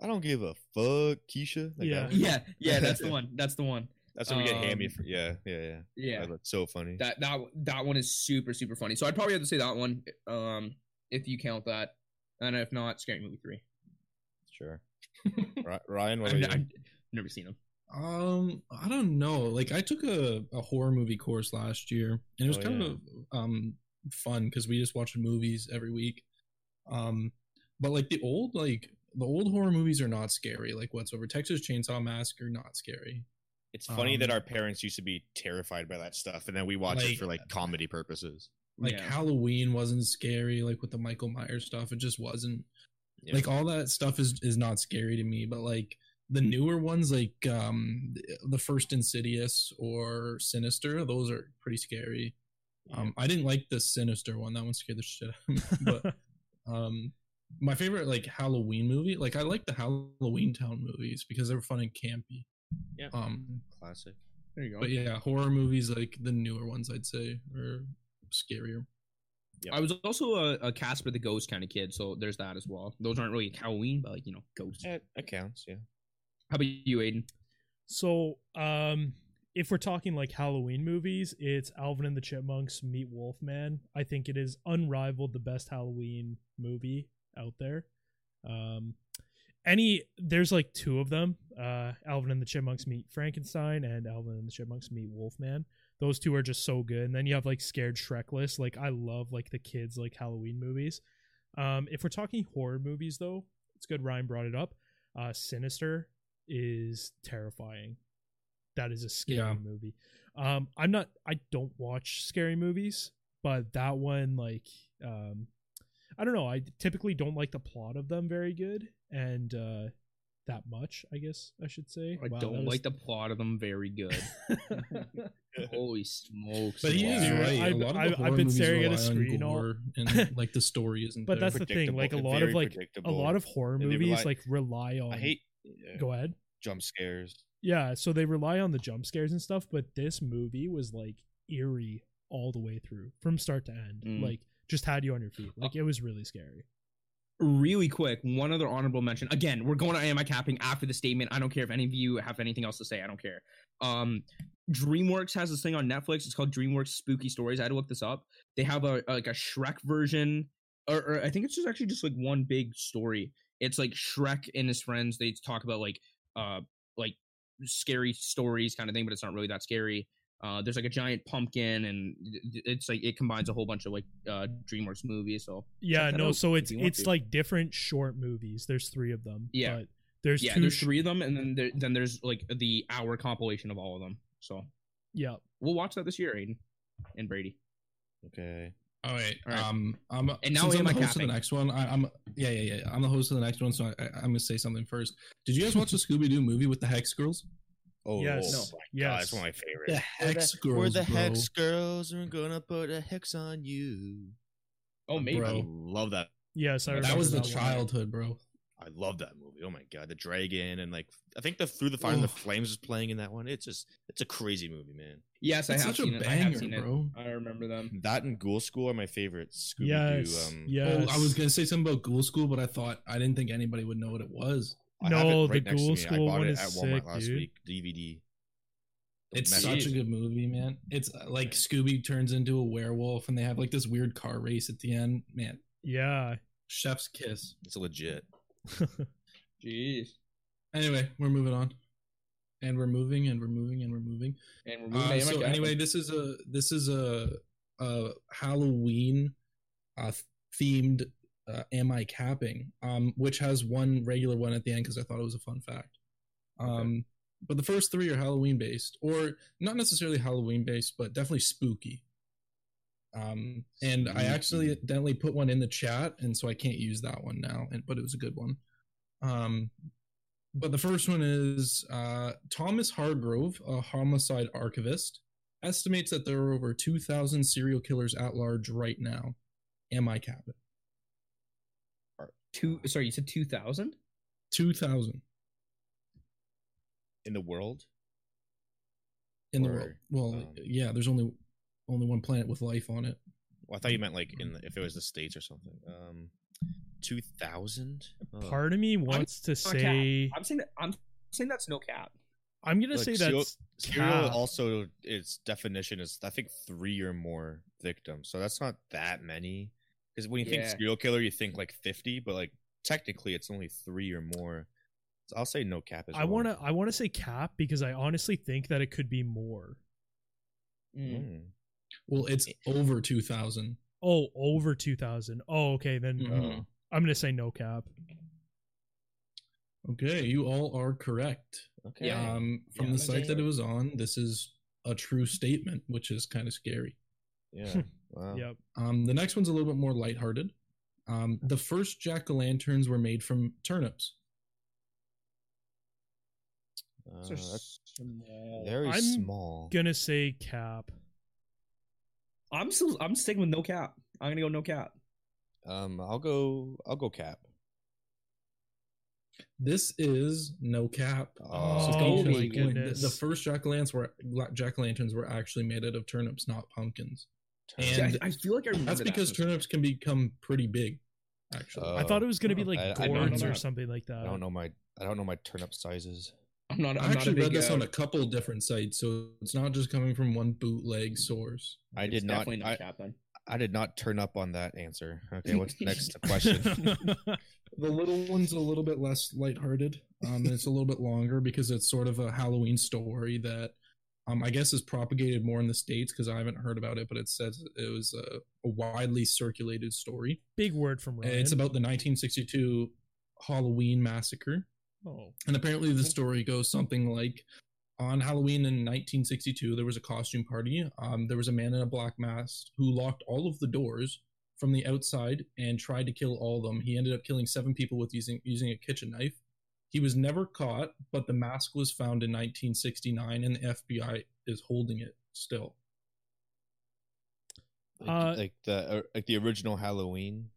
a. I don't give a fuck, Keisha. Like Yeah. *laughs* Yeah, yeah, that's the *laughs* one. That's the one. That's what we get hammy Um, for. Yeah, yeah, yeah. Yeah. That's so funny. That that that one is super super funny. So I'd probably have to say that one, um, if you count that, and if not, Scary Movie three. Sure. *laughs* Ryan, what I've, you? I've never seen them. Um, I don't know. Like, I took a, a horror movie course last year, and it was Oh, kind yeah. of um fun because we just watched movies every week. Um, but like the old like the old horror movies are not scary. Like whatsoever. Texas Chainsaw Massacre not scary. It's funny that um, our parents used to be terrified by that stuff, and then we watch Like- it for like comedy purposes. Like Yeah. Halloween wasn't scary. Like with the Michael Myers stuff, it just wasn't. Yeah. Like all that stuff is is not scary to me. But like the newer ones, like um the first Insidious or Sinister, those are pretty scary. Um, I didn't like the Sinister one. That one scared the shit out of me. *laughs* But um, my favorite like Halloween movie, like I like the Halloween Town movies because they're fun and campy. Yeah. Um, Classic. There you go. but yeah, horror movies like the newer ones, I'd say, are scarier. I was also a, a Casper the Ghost kind of kid, so there's that as well. Those aren't really Halloween, but like you know, ghosts. It accounts, yeah. How about you, Aiden? So, um, if we're talking like Halloween movies, it's Alvin and the Chipmunks meet Wolfman. I think it is unrivaled the best Halloween movie out there. Um, any there's like two of them. Uh, Alvin and the Chipmunks meet Frankenstein, and Alvin and the Chipmunks meet Wolfman. Those two are just so good. And then you have like Scared Shrekless. Like I love like the kids like Halloween movies. Um, if we're talking horror movies, though, it's good Ryan brought it up. Uh, Sinister is terrifying. That is a scary Yeah. movie. Um, I'm not. I don't watch scary movies, but that one, like, um, I don't know. I typically don't like the plot of them very good, and uh, that much, I guess I should say. I Wow, don't was- like the plot of them very good. *laughs* Holy smokes! But he is right. I've- a lot of the I've- I've horror been movies staring at a rely on screen all- gore *laughs* and like the story isn't. But there. that's the thing. Like a lot of like a lot of horror movies rely- like rely on. I hate yeah, Go ahead. jump scares. Yeah, so they rely on the jump scares and stuff, but this movie was like eerie all the way through from start to end. Mm. Like just had you on your feet. Like it was really scary. Really quick, one other honorable mention. Again, we're going to am I capping after the statement. I don't care if any of you have anything else to say. I don't care. Um, DreamWorks has this thing on Netflix. It's called DreamWorks Spooky Stories. I had to look this up. They have a like a Shrek version, or, or I think it's just actually just like one big story. It's like Shrek and his friends. They talk about like uh like scary stories kind of thing, but it's not really that scary. Uh, there's like a giant pumpkin, and it's like it combines a whole bunch of like uh DreamWorks movies. So Yeah, no, out so it's it's to. like different short movies. There's three of them. Yeah. But there's yeah, two there's sh- three of them, and then there, then there's like the hour compilation of all of them. So Yeah. we'll watch that this year, Aiden and Brady. Okay. All right. All right. Um, I'm And now since I'm am the I host of the next one. I, I'm yeah, yeah, yeah. I'm the host of the next one, so I, I, I'm gonna say something first. Did you guys watch the *laughs* Scooby Doo movie with the Hex Girls? Oh, Yes. oh No. my Yes. God, that's one of my favorites. The We're Hex the, Girls, We're the bro. Hex Girls. We're gonna put a hex on you. Oh, maybe. Bro. I love that. Yes, I That was the one. childhood, bro. I love that movie. Oh my god, the dragon and like I think the Through the Fire and the Oh. Flames is playing in that one. It's just it's a crazy movie, man. Yes, I It's have such a seen it. I have banger, seen it. bro. I remember them. That and Ghoul School are my favorite Scooby Yes. Doo. Um, yes. Oh, I was gonna say something about Ghoul School, but I thought I didn't think anybody would know what it was. I have No, it right the next to Ghoul me. School I bought one it is at Walmart sick, last dude. week. DVD. It's Message. such a good movie, man. It's uh, like Scooby turns into a werewolf, and they have like this weird car race at the end. Man, Yeah. chef's kiss. It's legit. *laughs* Jeez. Anyway, we're moving on, and we're moving, and we're moving, and we're moving. And we're moving. Uh, to Am I so anyway, this is a this is a, a Halloween uh, themed uh, am I capping, um, which has one regular one at the end because I thought it was a fun fact. Um, but the first three are Halloween based, or not necessarily Halloween based, but definitely spooky. Um, and I actually accidentally put one in the chat, and so I can't use that one now. And but it was a good one. Um, but the first one is uh, Thomas Hargrove, a homicide archivist, estimates that there are over 2,000 serial killers at large right now. Am I capping? Two. Sorry, you said two thousand. 2,000 In the world? in the world. Well, um, yeah, there's only only one planet with life on it. Well, I thought you meant like in the, if it was the states or something. Um, two thousand. Part of me wants to not cap. say I'm saying that. I'm saying that's no cap. I'm gonna say that's serial also its definition is I think three or more victims. So that's not that many. Because when you think Yeah. serial killer, you think like fifty, but like technically it's only three or more. So I'll say no cap as I well. wanna I wanna say cap because I honestly think that it could be more. Mm. Well, it's over 2,000. Oh, over two thousand. Oh, okay, then Mhm. I'm gonna say no cap. Okay, you all are correct. Okay. Yeah. Um, from Yeah, the site that it was on, this is a true statement, which is kind of scary. Yeah. *laughs* Wow. Yep. Um, the next one's a little bit more lighthearted. Um, the first jack o' lanterns were made from turnips. Uh, that's small. very I'm small. Gonna say cap. I'm still. I'm sticking with no cap. I'm gonna go no cap. Um, I'll go. I'll go cap. This is no cap. Oh, So Oh because my the- goodness. The first jack o' lanterns were jack o' lanterns were actually made out of turnips, not pumpkins. See, I, I feel like I remember That's because from- turnips can become pretty big. Actually, Uh, I thought it was gonna be oh, like I- I gourds know or something like that. I don't know my. I don't know my turnip sizes. I'm not. I'm I actually a big, read this uh, on a couple different sites, so it's not just coming from one bootleg source. I it's did not. Definitely no I, cap. I did not turn up on that answer. Okay, what's the next *laughs* question? *laughs* The little one's a little bit less lighthearted. Um, and it's a little bit longer because it's sort of a Halloween story that Um, I guess is propagated more in the states because I haven't heard about it, but it says it was a, a widely circulated story. Big word from Ryan. It's about the 1962 Halloween massacre. Oh, And apparently, the story goes something like on Halloween in 1962, there was a costume party. Um, there was a man in a black mask who locked all of the doors from the outside and tried to kill all of them. He ended up killing seven people with using using a kitchen knife. He was never caught, but the mask was found in 1969, and the FBI is holding it still. Like, Uh, like the like the original Halloween.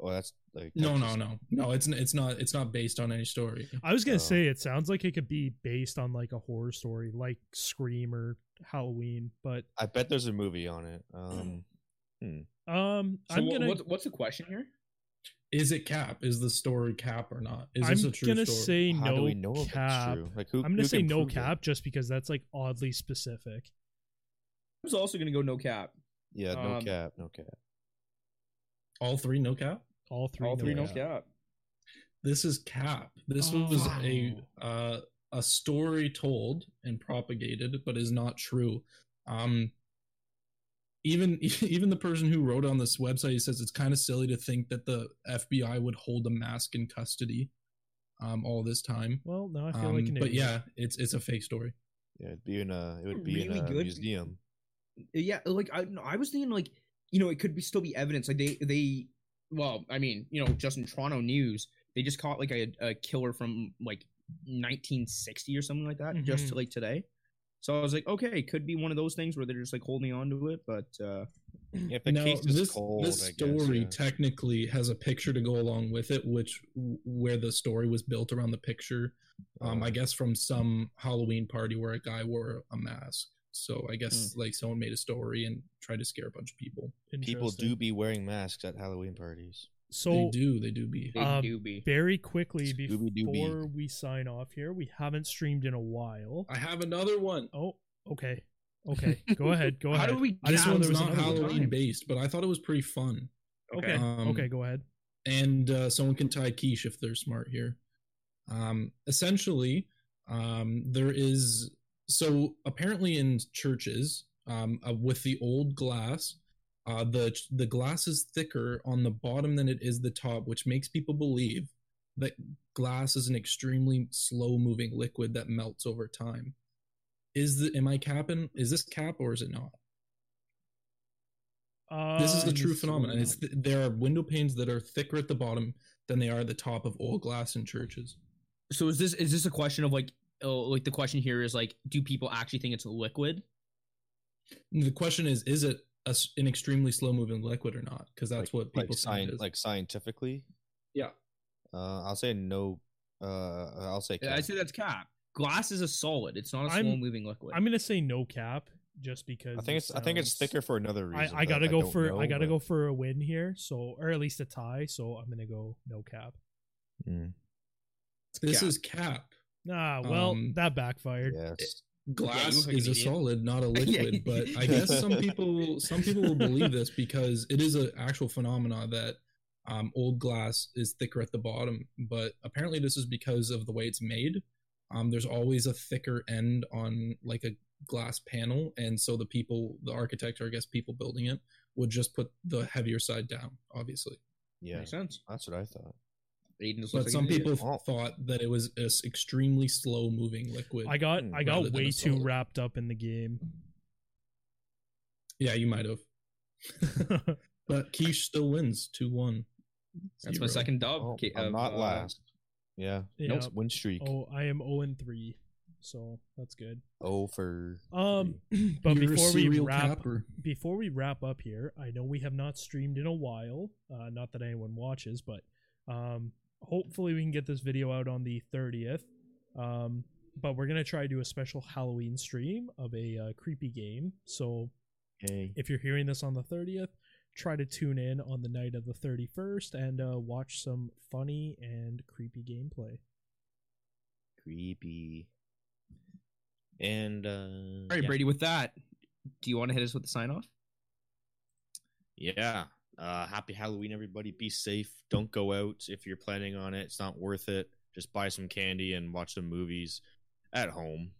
Oh, that's like No, no, just- no, no. It's it's not it's not based on any story. I was gonna Oh. say it sounds like it could be based on like a horror story, like Scream or Halloween. But I bet there's a movie on it. Um, *clears throat* um, So I'm wha- gonna what's, what's the question here? Is it cap? Is the story cap or not? Is I'm this a true gonna story? say how no do we know if cap. true? Like who? I'm gonna who say can no prove it? cap just because that's like oddly specific. I was also gonna go no cap. Yeah, no Um, cap, no cap. All three, no cap. All three, All three no cap. cap. This is cap. This Oh. was a uh, a story told and propagated, but is not true. Um, even *laughs* even the person who wrote on this website he says it's kind of silly to think that the FBI would hold a mask in custody, um, all this time. Well, now I feel Um, like an but yeah, it's it's a fake story. Yeah, it'd be in a it would be Really in a good- museum. Yeah, like I, no, I was thinking like you know it could be still be evidence. Like they they, well, I mean you know just in Toronto news they just caught like a, a killer from like 1960 or something like that just Mhm. to like today. So I was like, okay, it could be one of those things where they're just like holding on to it, but uh Yeah, if the now case is this cold, this I guess, story yeah. technically has a picture to go along with it, which where the story was built around the picture. Um, Oh. I guess from some Halloween party where a guy wore a mask. So I guess Hmm. like someone made a story and tried to scare a bunch of people. people do be wearing masks at Halloween parties. So they do, they do be. they Um, do be. very quickly Scooby-Dooby. before we sign off here, we haven't streamed in a while. I have another one. Oh, okay, okay. Go ahead. Go *laughs* How ahead. do we I This just know count there one's was not Halloween time? based, but I thought it was pretty fun. Okay. Um, okay. Go ahead. and uh, someone can tie Keish if they're smart here. Um, essentially, um, there is so apparently in churches um, uh, with the old glass, uh, the the glass is thicker on the bottom than it is the top, which makes people believe that glass is an extremely slow moving liquid that melts over time. Is the am I capping? Is this cap or is it not? This is the Uh, true phenomenon. It's th- there are window panes that are thicker at the bottom than they are at the top of old glass in churches. So is this is this a question of like oh, like the question here is like do people actually think it's a liquid? The question is, is it a s an extremely slow moving liquid or not? Because that's like, what people like, think it scien- is. like scientifically. Yeah. Uh, I'll say no. Uh, I'll say. Yeah, I say that's cap. Glass is a solid. It's not a I'm- slow moving liquid. I'm gonna say no cap, just because I think it it's. I think it's thicker for another reason. I, I gotta go don't for know, I gotta but- go for a win here, so or at least a tie. So I'm gonna go no cap. Mm, this cap. is cap. Ah, well, Um, that backfired. Yes. Glass look like is a solid, not a *laughs* Yeah. liquid. but I guess some people some people will believe this because it is an actual phenomena that um, old glass is thicker at the bottom. But apparently, this is because of the way it's made. Um, there's always a thicker end on like a glass panel, and so the people, the architect, or I guess people building it, would just put the heavier side down. Obviously, Yeah. Makes sense. That's what I thought. Aiden just but looks some an idiot. people Oh. thought that it was this extremely slow moving liquid. I got Hmm, I got way too wrapped up in the game. yeah, you might have. *laughs* But Keish still wins two one. That's my second dub. Oh, K- I'm not uh, last. Yeah. Yeah. Nope. Win streak. oh, I am 0 and 3. So that's good. Oh for. Um *clears throat* but You're before we wrap capper. before we wrap up here, I know we have not streamed in a while. Uh, not that anyone watches, but um, hopefully we can get this video out on the 30th. Um, but we're gonna try to do a special Halloween stream of a uh, creepy game. So Hey. if you're hearing this on the 30th, try to tune in on the night of the 31st and uh, watch some funny and creepy gameplay. Creepy. And uh All right, yeah. Brady. With that, do you want to hit us with the sign off? Yeah. Uh happy Halloween everybody. Be safe. Don't go out if you're planning on it. It's not worth it. Just buy some candy and watch some movies at home.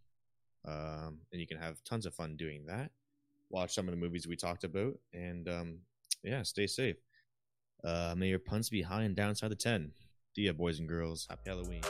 um, and you can have tons of fun doing that. Watch some of the movies we talked about, and um, yeah, stay safe. Uh, may your punts be high and down downside the ten. See ya, boys and girls. Happy Halloween.